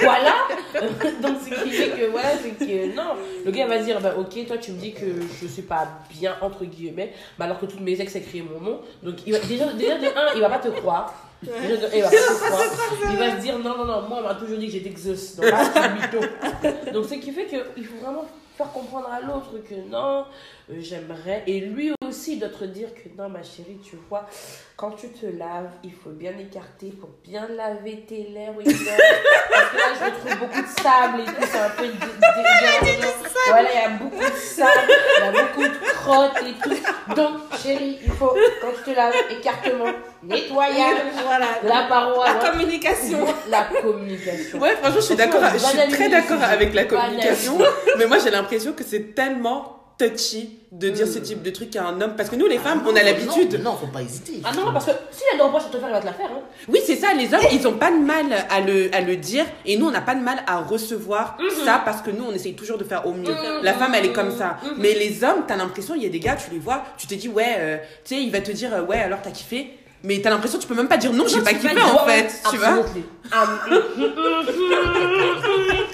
voilà. Donc, ce qui fait que, voilà, c'est que, non. Le gars va dire, bah, ok, toi, tu me dis que je suis pas bien, entre guillemets, bah, alors que toutes mes ex écrivent mon nom. Donc, il va, déjà, déjà, de un, il va pas te croire. Déjà, de un, il va pas te croire. Il va se dire, non, non, non, moi, on m'a toujours dit que j'étais exauce. Donc, là, c'est mytho. Donc, ce qui fait qu'il faut vraiment comprendre à l'autre que non, euh, j'aimerais. Et lui aussi te dire que non, ma chérie, tu vois, quand tu te laves, il faut bien écarter pour bien laver tes lèvres. Parce que là, je retrouve beaucoup de sable et tout, c'est un peu dé- dé- dérangeant. Voilà, il y a beaucoup de sable, il y a beaucoup de crottes et tout. Donc, chérie, il faut, quand tu te laves, écartement, nettoyage, voilà. la paroi, La voilà. communication. la communication. Ouais, franchement, je suis d'accord, je suis très d'accord avec la communication, mais moi j'ai l'impression que c'est tellement touchy de dire ce type de truc à un homme parce que nous les femmes, on a l'habitude. Non, non, faut pas hésiter. Ah non, parce que si elle le reproche à te faire, il va te la faire. Hein. Oui, c'est ça, les hommes, ils ont pas de mal à le, à le dire et nous, on n'a pas de mal à recevoir ça parce que nous, on essaye toujours de faire au mieux. La femme, elle est comme ça. Mais les hommes, t'as l'impression, il y a des gars, tu les vois, tu te dis, ouais, euh, tu sais, il va te dire, euh, ouais, alors t'as kiffé Mais t'as l'impression tu peux même pas dire non, j'ai pas kiffé en fait. Tu vois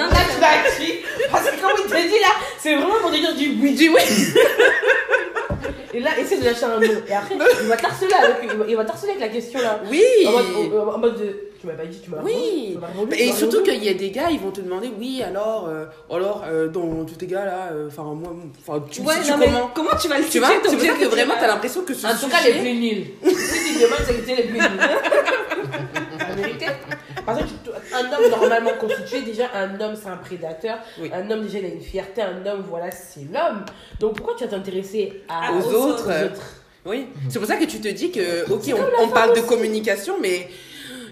Non, Là, tu vas crier. Parce que comme il te dit là, c'est vraiment pour te dire du oui. Du oui. Et là, essaie de lâcher un nom. Et après, il va t'harceler avec, il va, t'harceler avec la question là. Oui. En mode, en- en mode de, tu m'as pas dit, tu m'as Oui. répondu, tu tu Et surtout qu'il y a des gars, ils vont te demander, oui, alors, euh, alors, euh, dans tous tes gars là, euh, enfin, moi, enfin, tu Ouais, situes non, comment comment tu vas le Tu vois, c'est pour ça que vraiment, t'as l'impression que ce En tout cas, les plus nuls. Si tu demandes, c'est que t'es les plus nuls. Parce que tu- un homme normalement constitué, déjà, un homme, c'est un prédateur. Oui. Un homme, déjà, il a une fierté. Un homme, voilà, c'est l'homme. Donc, pourquoi tu vas t'intéresser à- Aux autres. aux autres? Oui, c'est pour ça que tu te dis que, ok, on, on parle de communication, mais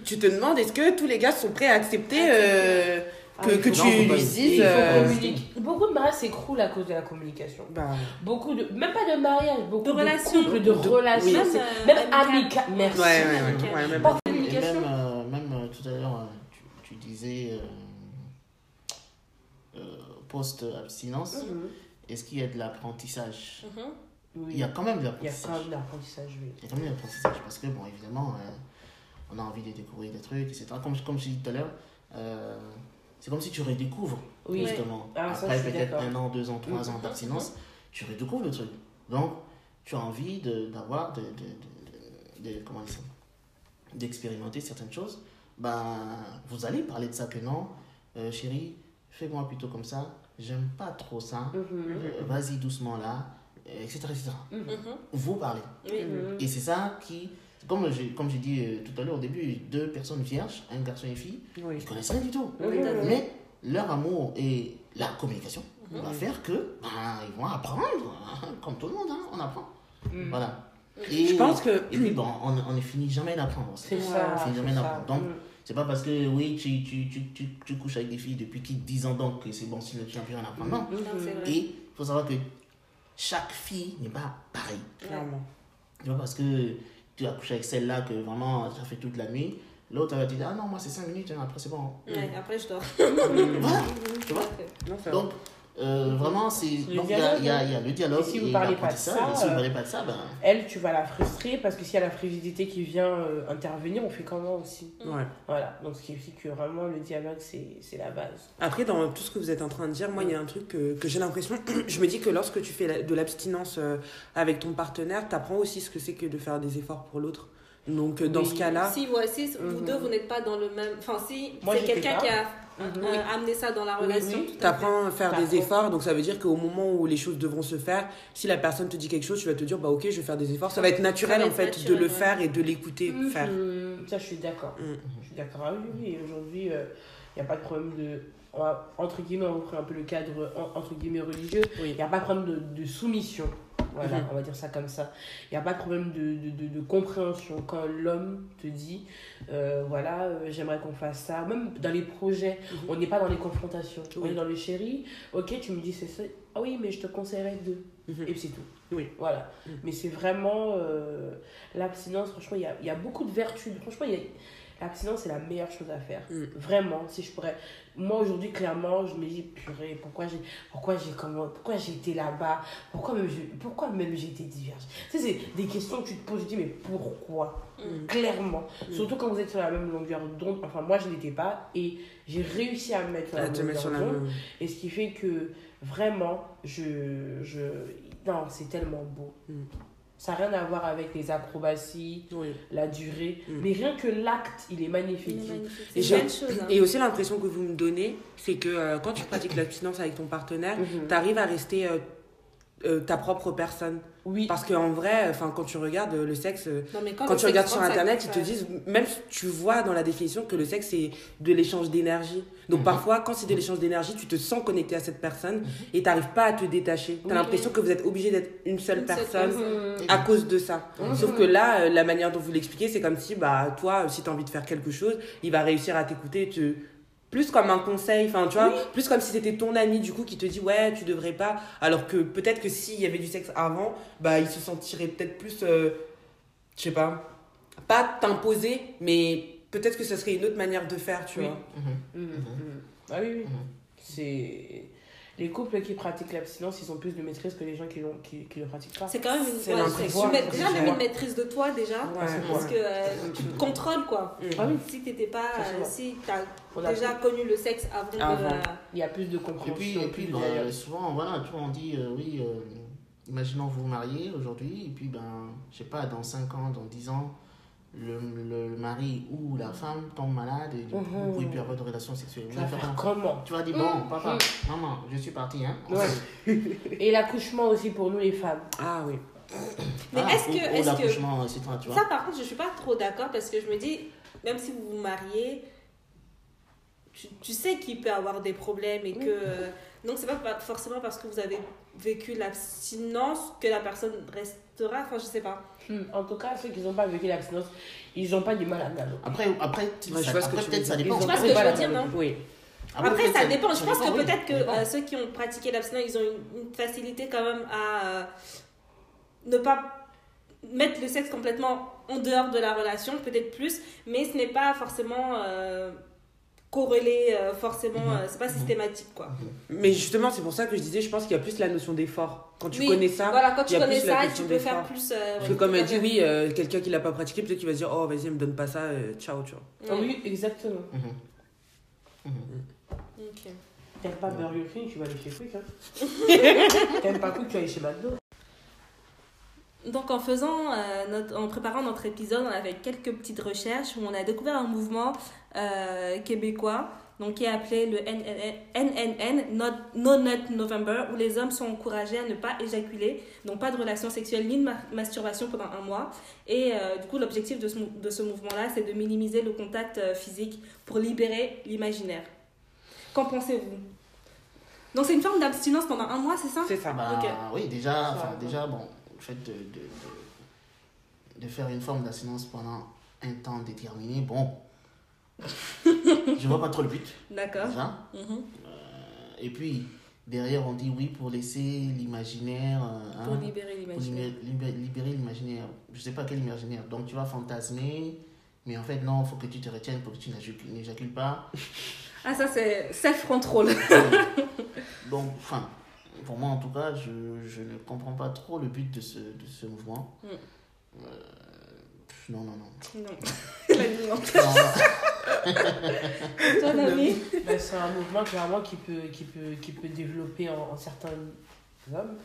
tu te demandes est-ce que tous les gars sont prêts à accepter euh, que, Ah, que tu non, lui dises. Euh. Beaucoup de mariages s'écroulent à cause de la communication. bah, Beaucoup de. Même pas de mariage, beaucoup De de, relations. couples, de De- relations. oui. c'est- euh, Même amical. amical. Merci. ouais, ouais, ouais, amical. ouais, même- communication. même, même euh, tout à l'heure, euh, tu, tu disais euh, euh, post-abstinence, Mhm. est-ce qu'il y a de l'apprentissage Mhm. Oui. Il y a quand même de Il y a l'apprentissage. quand même d'apprentissage, oui. Il y a quand même de l'apprentissage parce que, bon, évidemment, euh, on a envie de découvrir des trucs, etc. Comme, comme je dis tout à l'heure, euh, c'est comme si tu redécouvres, Oui. justement. Ah, Après peut-être un an, deux ans, trois Mhm. ans d'abstinence, tu redécouvres le truc. Donc, tu as envie de- d'avoir, de, de, de, de- de- comment dire ça d'expérimenter certaines choses. Ben, vous allez parler de ça que non, euh, chérie, fais-moi plutôt comme ça, j'aime pas trop ça, Mhm. euh, vas-y doucement là, etc. etc. Mhm. Mhm. Vous parlez. Mhm. Et c'est ça qui, comme j'ai comme dit euh, tout à l'heure au début, deux personnes vierges, un garçon et une fille, oui. ils connaissent rien du tout. Mhm. Mais leur amour et la communication Mhm. va faire que ben, ils vont apprendre, hein, comme tout le monde, hein, on apprend. Mhm. Voilà. Et, Je pense que. et puis bon, on, on ne finit jamais d'apprendre. C'est ça. c'est c'est jamais ça. n'importe. Donc, Mhm. C'est pas parce que oui, tu, tu, tu, tu, tu couches avec des filles depuis qu'ils 10 ans donc que c'est bon si tu n'as plus rien à apprendre. Non. Non, c'est vrai. Et il faut savoir que chaque fille n'est pas pareille. Clairement. Tu vois, parce que tu as couché avec celle-là que vraiment ça fait toute la nuit. L'autre, va te dire, ah non, moi c'est 5 minutes, hein, après c'est bon. Ouais, après, je dors. Voilà. Tu vois? Non, Donc, euh, vraiment, c'est. Il y a, il y, a, il y a le dialogue. Et si vous et parlez pas de ça, si vous euh, parlez pas de ça, ben. Elle, tu vas la frustrer parce que s'il y a la frigidité qui vient euh, intervenir, on fait comment aussi? Ouais. Voilà. Donc, ce qui fait que vraiment, le dialogue, c'est c'est la base. Après, dans tout ce que vous êtes en train de dire, moi, il y a un truc que, que j'ai l'impression, je me dis que lorsque tu fais de l'abstinence euh, avec ton partenaire, tu apprends aussi ce que c'est que de faire des efforts pour l'autre. Donc, dans Oui. ce cas-là, Si, voici, vous Mhm. deux, vous n'êtes pas dans le même. Enfin, si Moi, c'est quelqu'un qui a Mhm. euh, amené ça dans la relation. oui. tu apprends à faire des efforts. Donc, ça veut dire qu'au moment où les choses devront se faire, si la personne te dit quelque chose, tu vas te dire, bah ok, je vais faire des efforts. Ça va être naturel, va en fait, naturel, de le ouais. faire et de l'écouter Mhm. faire. Ça, je suis d'accord. Mm. Je suis d'accord. Ah oui, oui, aujourd'hui, il n'y a pas de problème de. On va- entre guillemets, on reprend un peu le cadre en- entre guillemets religieux. Il Oui. n'y a pas de problème de, de soumission. Voilà, Mhm. on va dire ça comme ça. Il n'y a pas de problème de, de, de, compréhension. Quand l'homme te dit, euh, voilà, euh, j'aimerais qu'on fasse ça, même dans les projets, Mhm. on n'est pas dans les confrontations. On est dans le chéri, ok, tu me dis c'est ça. Ah oui, mais je te conseillerais de. Mhm. Et puis c'est tout. Oui. Voilà. Mais c'est vraiment euh, l'abstinence, franchement, il y a, il y a beaucoup de vertus. Franchement, il y a- l'abstinence, c'est la meilleure chose à faire. Mhm. Vraiment, si je pourrais. Moi, aujourd'hui, clairement, je me dis, purée, pourquoi j'ai pourquoi j'ai comment pourquoi là-bas? Pourquoi même j'ai pourquoi même diverse Tu sais, c'est des questions que tu te poses, je dis, mais pourquoi? Mhm. Clairement. Surtout quand vous êtes sur la même longueur d'onde. Enfin, moi, je n'étais pas. Et j'ai réussi à me mettre sur la même mettre sur la longueur d'onde. Et ce qui fait que vraiment, je. je... Non, c'est tellement beau. Ça n'a rien à voir avec les acrobaties, Oui. la durée. Mm. Mais rien que l'acte, il est Il magnifique. est magnifique. Et chose. hein. Et aussi l'impression que vous me donnez, c'est que euh, quand tu pratiques l'abstinence avec ton partenaire, Mhm. tu arrives à rester euh, euh, ta propre personne. Oui. Parce qu'en vrai, enfin, quand tu regardes euh, le sexe, euh, Non, mais quand le tu sexe regardes sur internet, ils te disent, même tu vois dans la définition que le sexe c'est de l'échange d'énergie. Donc Mhm. parfois, quand c'est de l'échange d'énergie, tu te sens connecté à cette personne et tu n'arrives pas à te détacher. Tu as Oui. l'impression que vous êtes obligé d'être une seule Une personne. Mhm. à cause de ça. Mhm. Sauf que là, la manière dont vous l'expliquez, c'est comme si, bah, toi, si tu as envie de faire quelque chose, il va réussir à t'écouter, te... plus comme un conseil, enfin, tu vois, plus comme si c'était ton ami, du coup, qui te dit, ouais, tu devrais pas. Alors que peut-être que s'il y avait du sexe avant, bah, il se sentirait peut-être plus, euh, je sais pas, pas t'imposer, mais peut-être que ce serait une autre manière de faire, tu Oui. vois. Mhm. Mhm. Mhm. Ah oui, oui. C'est. Les couples qui pratiquent l'abstinence, ils ont plus de maîtrise que les gens qui, l'ont- qui, qui le pratiquent pas. C'est quand même une. Ouais, tu déjà, même une maîtrise de toi, déjà. Ouais, Parce ouais. que euh, tu te contrôles, quoi. Ah oui, Si t'étais pas. Euh, si t'as on a déjà connu le sexe avant, Avant. de. euh, il y a plus de Et compréhension. puis, et puis plus de bah, souvent, voilà, tu vois, on dit, euh, oui, euh, imaginons vous vous mariez aujourd'hui, et puis, ben, je sais pas, dans 5 ans, dans 10 ans, le, le mari ou la femme tombe malade, et du coup, Mhm. vous pouvez plus avoir de relations sexuelles. Tu vas faire comment Tu vas dire, bon, papa, maman, je suis parti, hein. Ouais. Et l'accouchement aussi pour nous les femmes. Ah oui. Mais Ah, est-ce que. ou est-ce que... l'accouchement, c'est toi, tu vois. Ça, par contre, je suis pas trop d'accord parce que je me dis, même si vous vous mariez, tu, tu sais qu'il peut avoir des problèmes et que. euh, donc, c'est pas forcément parce que vous avez vécu l'abstinence que la personne restera. Enfin, je sais pas. En tout cas, ceux qui n'ont pas vécu l'abstinence, ils n'ont pas du mal à me Après, après, Ouais, je ça, vois ce que après peut-être ça dépend. Tu vois ce que je veux dire, non Oui. Après, ça dépend. Je pense que oui, peut-être que euh, ceux qui ont pratiqué l'abstinence, ils ont une, une facilité quand même à euh, ne pas mettre le sexe complètement en dehors de la relation, peut-être plus, mais ce n'est pas forcément euh, corrélé, euh, forcément, Mhm. euh, c'est pas systématique, quoi. Mais justement, c'est pour ça que je disais, je pense qu'il y a plus la notion d'effort. Quand tu Oui, connais ça, Voilà, quand il tu y a connais plus la ça, question tu peux faire d'effort. plus. euh, Parce que comme elle dit, oui, euh, quelqu'un qui l'a pas pratiqué, peut-être qu'il va se dire, oh vas-y, me donne pas ça, euh, ciao, tu vois. Ah. Oui, exactement. Mhm. Mhm. Ok. T'aimes pas Burger King, tu vas aller chez Quick. Hein. T'aimes pas Quick, tu vas aller chez McDo. Donc en faisant, euh, notre, en préparant notre épisode, on a fait quelques petites recherches où on a découvert un mouvement euh, québécois donc qui est appelé le NNN, Not- No Nut November, où les hommes sont encouragés à ne pas éjaculer, donc pas de relations sexuelles ni de ma- masturbation pendant un mois. Et euh, du coup, l'objectif de ce, de ce mouvement-là, c'est de minimiser le contact euh, physique pour libérer l'imaginaire. Qu'en pensez-vous? Donc c'est une forme d'abstinence pendant un mois, c'est ça? C'est ça. Bah, Ok. Oui, déjà, enfin, Ça, déjà, bon, le fait de, de, de, de faire une forme d'assurance pendant un temps déterminé, bon, je vois pas trop le but, D'accord. Mhm. Et puis, derrière, on dit oui pour laisser l'imaginaire, euh, Pour hein, libérer l'imaginaire. libérer, l'imaginaire. Je sais pas quel imaginaire. Donc, tu vas fantasmer, mais en fait, non, il faut que tu te retiennes pour que tu n'éjacules n'éjacules pas. Ah, ça, c'est self-control. Donc, enfin, pour moi en tout cas, je, je ne comprends pas trop le but de ce, de ce mouvement. Mm. Euh, non, non, non. non. La non. Toi, Ben, c'est un mouvement clairement qui peut, qui peut, qui peut développer en, en certains hommes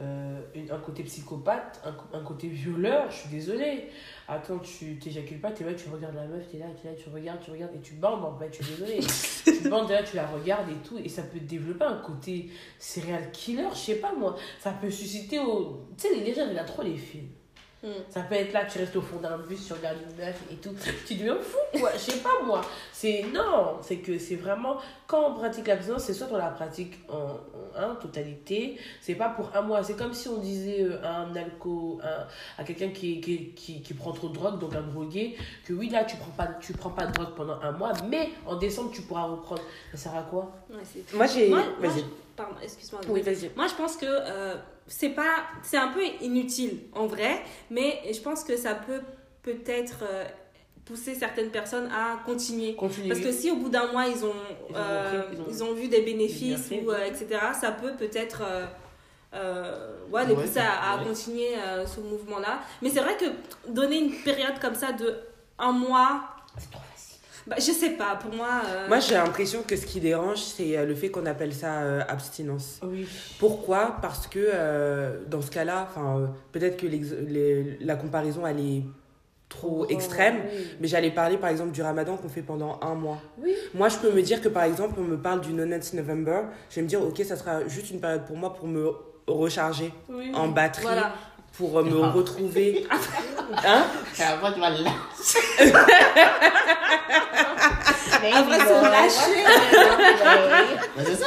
euh, une- un côté psychopathe, un, côté violeur. Je suis désolée. Attends, tu t'éjacules pas, t'es là, tu regardes la meuf, t'es là, t'es là, tu regardes, tu regardes et tu bandes en fait. Je suis désolée. tu bandes, là, tu la regardes et tout. Et ça peut développer un côté serial killer, je sais pas moi. Ça peut susciter au. Tu sais, les gens, il a trop les films. Mm. Ça peut être là, tu restes au fond d'un bus, tu regardes une meuf et tout. Tu deviens fou, quoi. Je sais pas, moi. C'est. Non, c'est que c'est vraiment. Quand on pratique l'abstinence, c'est soit on la pratique en, en, en totalité, c'est pas pour un mois. C'est comme si on disait euh, à un alco, un- à quelqu'un qui, qui, qui, qui prend trop de drogue, donc un drogué, que oui, là, tu prends pas, tu prends pas de drogue pendant un mois, mais en décembre, tu pourras reprendre. Ça sert à quoi? Ouais, Moi, j'ai. Moi, moi, Vas-y. je- Pardon, excuse-moi. Oui, vas-y. Moi, je pense que euh, c'est pas, c'est un peu inutile en vrai, mais je pense que ça peut peut-être euh, pousser certaines personnes à continuer. Continue. Parce que si au bout d'un mois ils ont, Ils ont euh, compris, ils ont- ils ont vu des bénéfices ou euh, etc, ça peut peut-être ouais, les Ouais, pousser à, à ouais. continuer ce mouvement-là. Mais c'est vrai que donner une période comme ça de un mois, C'est trop facile. Bah, je sais pas, pour moi. euh, Moi, j'ai l'impression que ce qui dérange, c'est euh, le fait qu'on appelle ça euh, abstinence. Oui. Pourquoi? Parce que euh, dans ce cas-là, enfin, euh, peut-être que les- la comparaison, elle est trop extrême. Oui. Mais j'allais parler par exemple du ramadan qu'on fait pendant un mois. Oui. Moi, je peux me dire que par exemple, on me parle du No Nuts November. Je vais me dire, ok, ça sera juste une période pour moi pour me recharger Oui. en batterie, Voilà. pour me Ah. retrouver. hein? Après, tu vas Après, se lâcher. Mais c'est ça.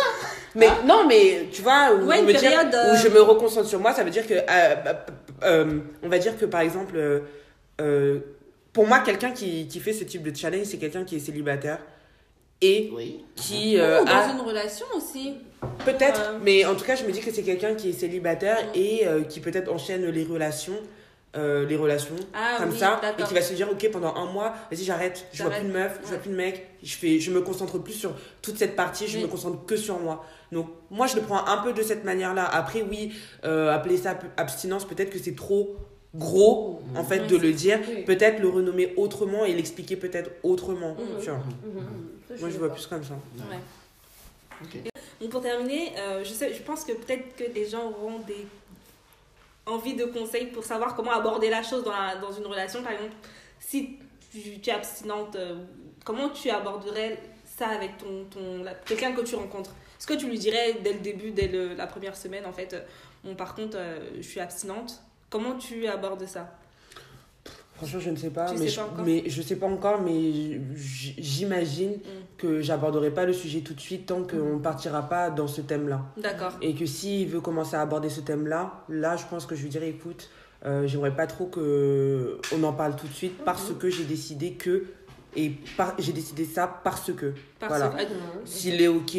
Mais non, mais tu vois, où, Ouais, me dire- période, euh, où je me reconcentre sur moi, ça veut dire que, euh, euh, on va dire que par exemple, euh, euh, pour moi, quelqu'un qui, qui fait ce type de challenge, c'est quelqu'un qui est célibataire et Oui. qui euh, Ou dans a une relation aussi. peut-être, mais en tout cas, je me dis que c'est quelqu'un qui est célibataire et euh, qui peut-être enchaîne les relations euh, les relations Ah comme oui, ça et qui va se dire ok pendant un mois vas-y j'arrête je vois plus de meuf je vois plus de mec je fais je me concentre plus sur toute cette partie je Oui. me concentre que sur moi donc moi je le prends un peu de cette manière là après oui euh, appeler ça abstinence peut-être que c'est trop gros en fait Oui, de le dire Oui. peut-être le renommer autrement et l'expliquer peut-être autrement Mhm. tu vois. Mhm, mhm. Ça, moi je vois plus comme ça Ouais. Ok. Donc pour terminer, euh, je, sais, je pense que peut-être que des gens auront des envies de conseils pour savoir comment aborder la chose dans, dans une relation. Par exemple, si tu, es abstinente, euh, comment tu aborderais ça avec ton, ton, quelqu'un que tu rencontres? Est-ce que tu lui dirais dès le début, dès le- la première semaine, en fait, euh, bon, par contre, euh, je suis abstinente? Comment tu abordes ça? Franchement, je ne sais pas, Tu mais, sais je, pas mais je sais pas encore, mais j'imagine que j'aborderai pas le sujet tout de suite tant qu'on partira pas dans ce thème-là. D'accord. Et que s'il veut commencer à aborder ce thème-là, là, je pense que je lui dirais, écoute, euh, j'aimerais pas trop que on en parle tout de suite parce que j'ai décidé que et par- j'ai décidé ça parce que Parce Voilà. que- Mhm. s'il est ok,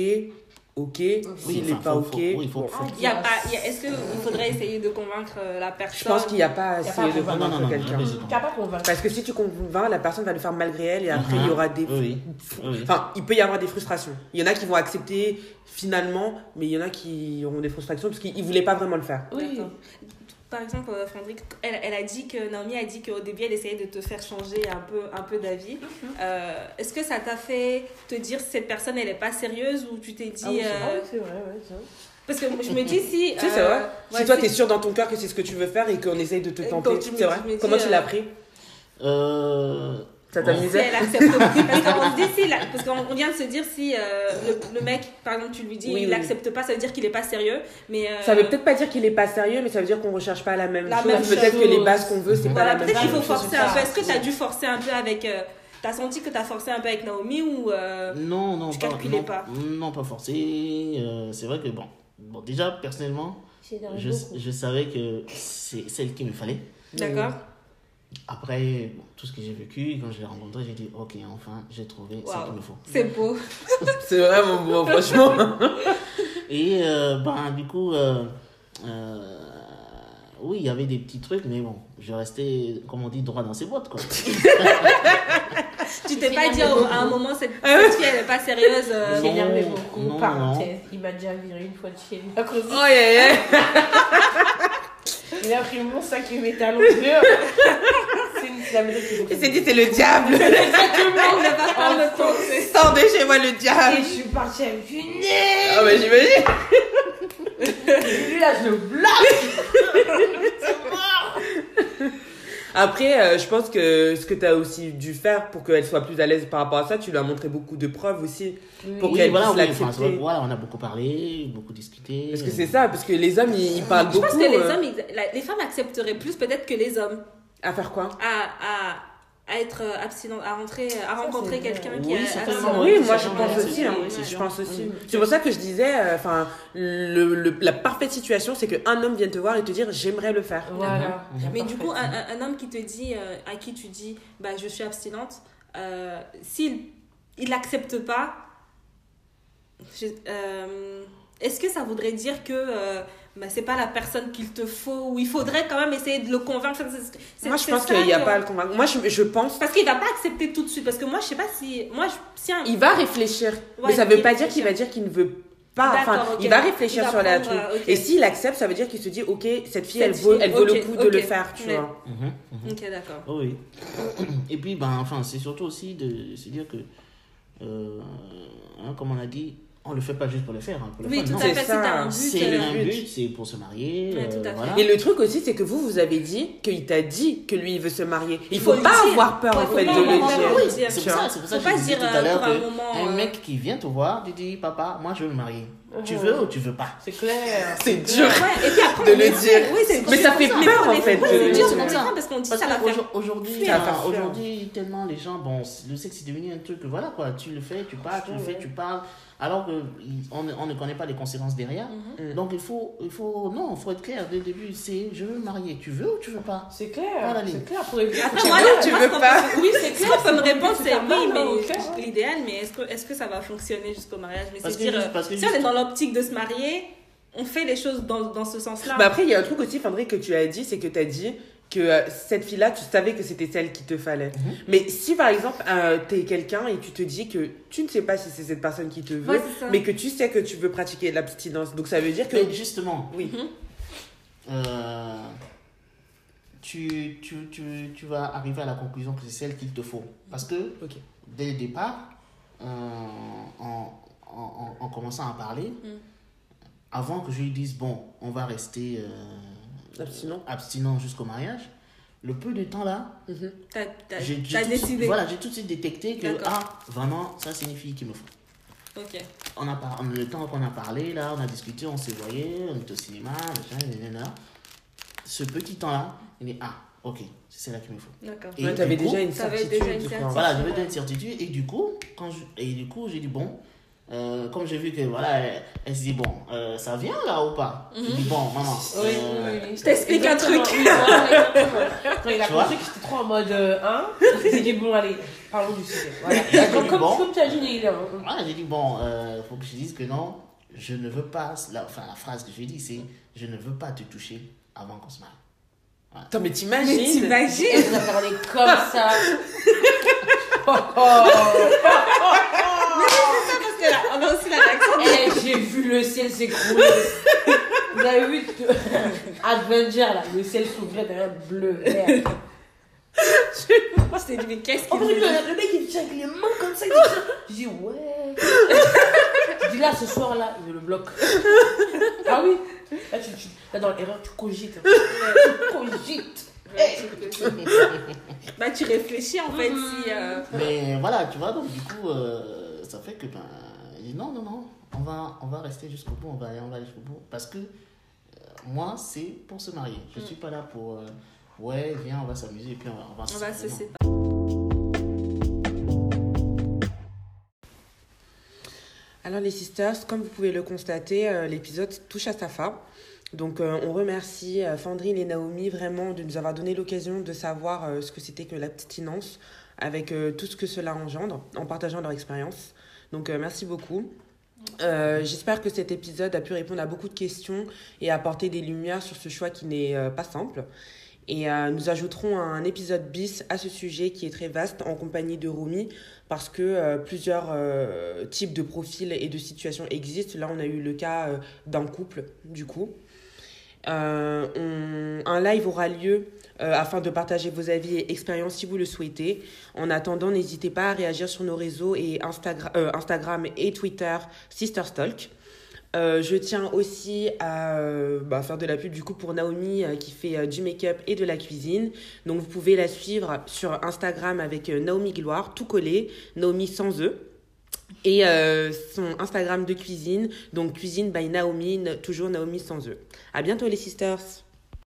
ok. Oui, S'il est enfin, pas faut- ok, faut- oui, faut- bon. faut- Il y a pas, il y a- Est-ce qu'il faudrait essayer de convaincre euh, la personne? Je pense qu'il n'y a pas à de convaincre. Quelqu'un. Parce que si tu convaincs, la personne va le faire malgré elle et après il y Mhm. aura des oui. Enfin, il peut y avoir des frustrations. Il y en a qui vont accepter finalement, mais il y en a qui auront des frustrations parce qu'ils ne voulaient pas vraiment le faire. Oui. Par exemple, euh, Frédéric, elle, elle a dit que Naomi a dit qu'au début, elle essayait de te faire changer un peu, un peu d'avis. Euh, Est-ce que ça t'a fait te dire cette personne, elle est pas sérieuse ou tu t'es dit. Ah oui, c'est- euh, oui, c'est vrai, ouais, c'est vrai. Parce que je me dis si. Tu sais, c'est vrai. ouais, si toi, tu es sûr dans ton cœur que c'est ce que tu veux faire et qu'on essaye de te tenter, c'est vrai. dis, Comment tu euh, l'as pris Euh, Ça t'amusait elle accepte parce qu'on vient de se dire si euh, le, le mec par exemple tu lui dis Oui, il oui. accepte pas ça veut dire qu'il est pas sérieux mais euh, Ça veut peut-être pas dire qu'il est pas sérieux, mais ça veut dire qu'on recherche pas la même La chose. Peut-être que chose. les bases qu'on veut, c'est pas voilà la même peut-être qu'il chose. faut chose, forcer un peu est-ce que t'as dû forcer un peu avec euh, t'as senti que t'as forcé un peu avec Naomi ou euh, Non, non, Tu pas, calculais non, pas. non, pas forcé. Euh, c'est vrai que bon, bon déjà personnellement, je, je savais que c'est celle qu'il me fallait. d'accord Après, bon, tout ce que j'ai vécu, quand je l'ai rencontré, j'ai dit ok, enfin, j'ai trouvé ce Waouh. qu'il me faut. c'est beau C'est vraiment beau, franchement. Et euh, ben, du coup, euh, euh, oui, il y avait des petits trucs, mais bon, je restais, comme on dit, droit dans ses bottes, quoi. tu t'es pas dit au- à un moment cette, cette fille elle est pas sérieuse euh, J'ai Non, énervé beaucoup. non, Parenthèse. Il m'a déjà viré une fois de chez lui à cause de Oh, yeah, yeah. Il a pris mon sac et mes talons. C'est que Il s'est dit, c'est le diable. Exactement, on pas me penser. Sors de chez moi, le Et diable. je suis partie avec une Ah, bah, j'imagine. Lui là, je le bloque. Après, euh, je pense que ce que tu as aussi dû faire pour qu'elle soit plus à l'aise par rapport à ça, tu lui as montré beaucoup de preuves aussi. Pour Oui, qu'elle voilà, puisse oui, enfin, l'accepter. voilà, on a beaucoup parlé, beaucoup discuté. Parce que c'est ça, parce que les hommes, ils, ils parlent je beaucoup. pense que les euh, hommes ils- la- les femmes accepteraient plus peut-être que les hommes À faire quoi? À, à, à être euh, abstinent à rentrer à rencontrer quelqu'un Oui, qui est certainement, abstinent. Oui, oui, moi je pense oui, aussi. hein. oui, c'est Je pense aussi. Mhm. C'est pour ça que je disais, euh, enfin, le, le- la parfaite situation, c'est qu'un homme vienne te voir et te dire j'aimerais le faire. Voilà. Mais du coup, un, homme qui te dit, euh, à qui tu dis, bah, je suis abstinente, euh, s'il il l'accepte pas, euh, est-ce que ça voudrait dire que bah, c'est pas la personne qu'il te faut ou il faudrait quand même essayer de le convaincre C'est- c'est- Moi je pense qu'il n'y a que- pas à le convaincre. Moi je, je pense. Parce qu'il va pas accepter tout de suite. Parce que moi, je sais pas si. Moi, je, si un- Il va réfléchir. mais ça veut pas dire qu'il va dire qu'il ne veut pas. Enfin, il va réfléchir Il va sur la truc. euh, ok. Et s'il accepte, ça veut dire qu'il se dit ok, cette fille, Cette elle vaut, fille, elle vaut le coup de le faire, tu Ouais. vois. Mhm, mhm. Ok, d'accord. Oh oui. Et puis, ben, enfin, c'est surtout aussi de se dire que, euh, hein, comme on a dit, on le fait pas juste pour le faire. hein, pour le Oui, fun, tout non. à C'est fait. T'as un but. C'est euh, un but. but, c'est pour se marier. Ouais, tout à euh, fait. voilà. Et le truc aussi, c'est que vous, vous avez dit qu'il t'a dit que lui, il veut se marier. Il faut faut, pas dire. avoir peur, Ouais, en fait, de le dire. Oui, c'est pour ça, c'est pour ça Faut que pas je disais dire, tout à euh, l'heure pour un que moment, un euh, mec qui vient te voir, tu dis papa, moi je veux me marier. Tu veux ou tu veux pas? C'est clair. C'est dur. Ouais, et puis après, De le est dire. Oui, c'est- Mais ça fait peur, en fait, c'est le dur, femmes, parce qu'on dit Parce ça va faire. fuir. aujourd'hui, tellement les gens, bon, le sexe c'est devenu un truc, voilà quoi, tu le fais, tu parles, tu le fais, tu parles, alors que il- on, ne- on ne connaît pas les conséquences derrière. Mhm. Donc il faut, il faut, non, il faut être clair dès le début, c'est je veux me marier, tu veux ou tu veux pas? C'est clair. Voilà, c'est clair pour éviter. Après, Tu moi, veux, là, tu moi, veux qu'on pas Oui, c'est clair. Ce qu'on me répond, Tu c'est oui, mais l'idéal, mais est-ce que, est-ce que ça va fonctionner jusqu'au mariage? Mais Parce c'est que dire, juste- parce que si on est dans l'optique de se marier, on fait les choses dans, dans ce sens-là. Mais après, il y a un truc aussi, Fandré, que tu as dit, c'est que tu as dit que euh, cette fille-là, tu savais que c'était celle qu'il te fallait. Mhm. Mais si par exemple, euh, t'es quelqu'un et tu te dis que tu ne sais pas si c'est cette personne qui te veut, Ouais, mais que tu sais que tu veux pratiquer l'abstinence, donc ça veut dire que. Mais justement, Oui. euh, tu, tu, tu, tu vas arriver à la conclusion que c'est celle qu'il te faut. Parce que dès le départ, euh, en, en, en- en commençant à parler, Mm. avant que je lui dise, bon, on va rester euh, Abstinent. abstinent jusqu'au mariage, le peu de temps là, T'as t'as- j'ai décidé. voilà, j'ai tout de suite détecté que, ah, vraiment, ça signifie qu'il me faut. Ok. On a par... Le temps qu'on a parlé, là, on a discuté, on s'est voyé, on était au cinéma. Ce petit temps-là, il est, ah, ok, c'est celle-là qu'il me faut. D'accord. Et Ouais, t'avais du coup, déjà une certitude. Voilà, j'avais déjà une certitude. Et du coup, quand je... et du coup j'ai dit, bon, euh, comme j'ai vu que, voilà, elle, elle se dit, bon, euh, ça vient là ou pas? J'ai dit, bon, maman, Oui, euh, oui, oui. Je t'explique un truc. oui, voilà. Quand il a compris que j'étais trop en mode euh, 1, il s'est dit bon, allez, parlons du sujet. Voilà. J'ai Comme, dit, comme, bon. comme tu as dit, il est là. voilà, j'ai dit, bon, euh, faut que je dise que non, je ne veux pas, la, enfin, la phrase que j'ai dit, c'est, je ne veux pas te toucher avant qu'on se marie. Attends, mais Mais t'imagines? Et t'imagines? Vous a parlé comme ça. Oh, oh. Parce que là, on a aussi la réaction. Eh, j'ai vu le ciel s'écrouler. Vous avez vu que- Avenger là, le ciel s'ouvrait derrière bleu, vert. Je t'ai dit, mais qu'est-ce En qu'il fait, veut le, mec il tient avec les mains comme ça, il. Je dis ouais. Je dis là ce soir là, il me le bloque. Ah oui Là, tu, tu, là dans l'erreur, tu cogites. Tu cogites. Bah, tu réfléchis en fait si. euh, Mais voilà, tu vois, donc du coup, euh, ça fait que, ben, il dit, non, non, non, on va, on va rester jusqu'au bout, on va aller, on va aller jusqu'au bout. Parce que, euh, moi, c'est pour se marier. Je Mm. suis pas là pour, euh, ouais, viens, on va s'amuser, et puis on va, on va On va se séparer. Alors les sisters, comme vous pouvez le constater, euh, l'épisode touche à sa fin. Donc euh, on remercie euh, Fandrine et Naomi vraiment de nous avoir donné l'occasion de savoir ce que c'était que l'abstinence avec tout ce que cela engendre en partageant leur expérience. Donc merci beaucoup. Euh, J'espère que cet épisode a pu répondre à beaucoup de questions et apporter des lumières sur ce choix qui n'est euh, pas simple. Et euh, nous ajouterons un épisode bis à ce sujet qui est très vaste en compagnie de Rumi parce que plusieurs types de profils et de situations existent. Là, on a eu le cas d'un couple, du coup. Un live aura lieu euh, afin de partager vos avis et expériences si vous le souhaitez. En attendant, n'hésitez pas à réagir sur nos réseaux et euh, Instagram et Twitter Sisterstalk. Euh, je tiens aussi à euh, bah, faire de la pub du coup pour Naomi qui fait du make-up et de la cuisine. Donc vous pouvez la suivre sur Instagram avec Naomi Gloire, tout collé, Naomi sans E. Et son Instagram de cuisine, donc cuisine by Naomi, toujours Naomi sans E. À bientôt les sisters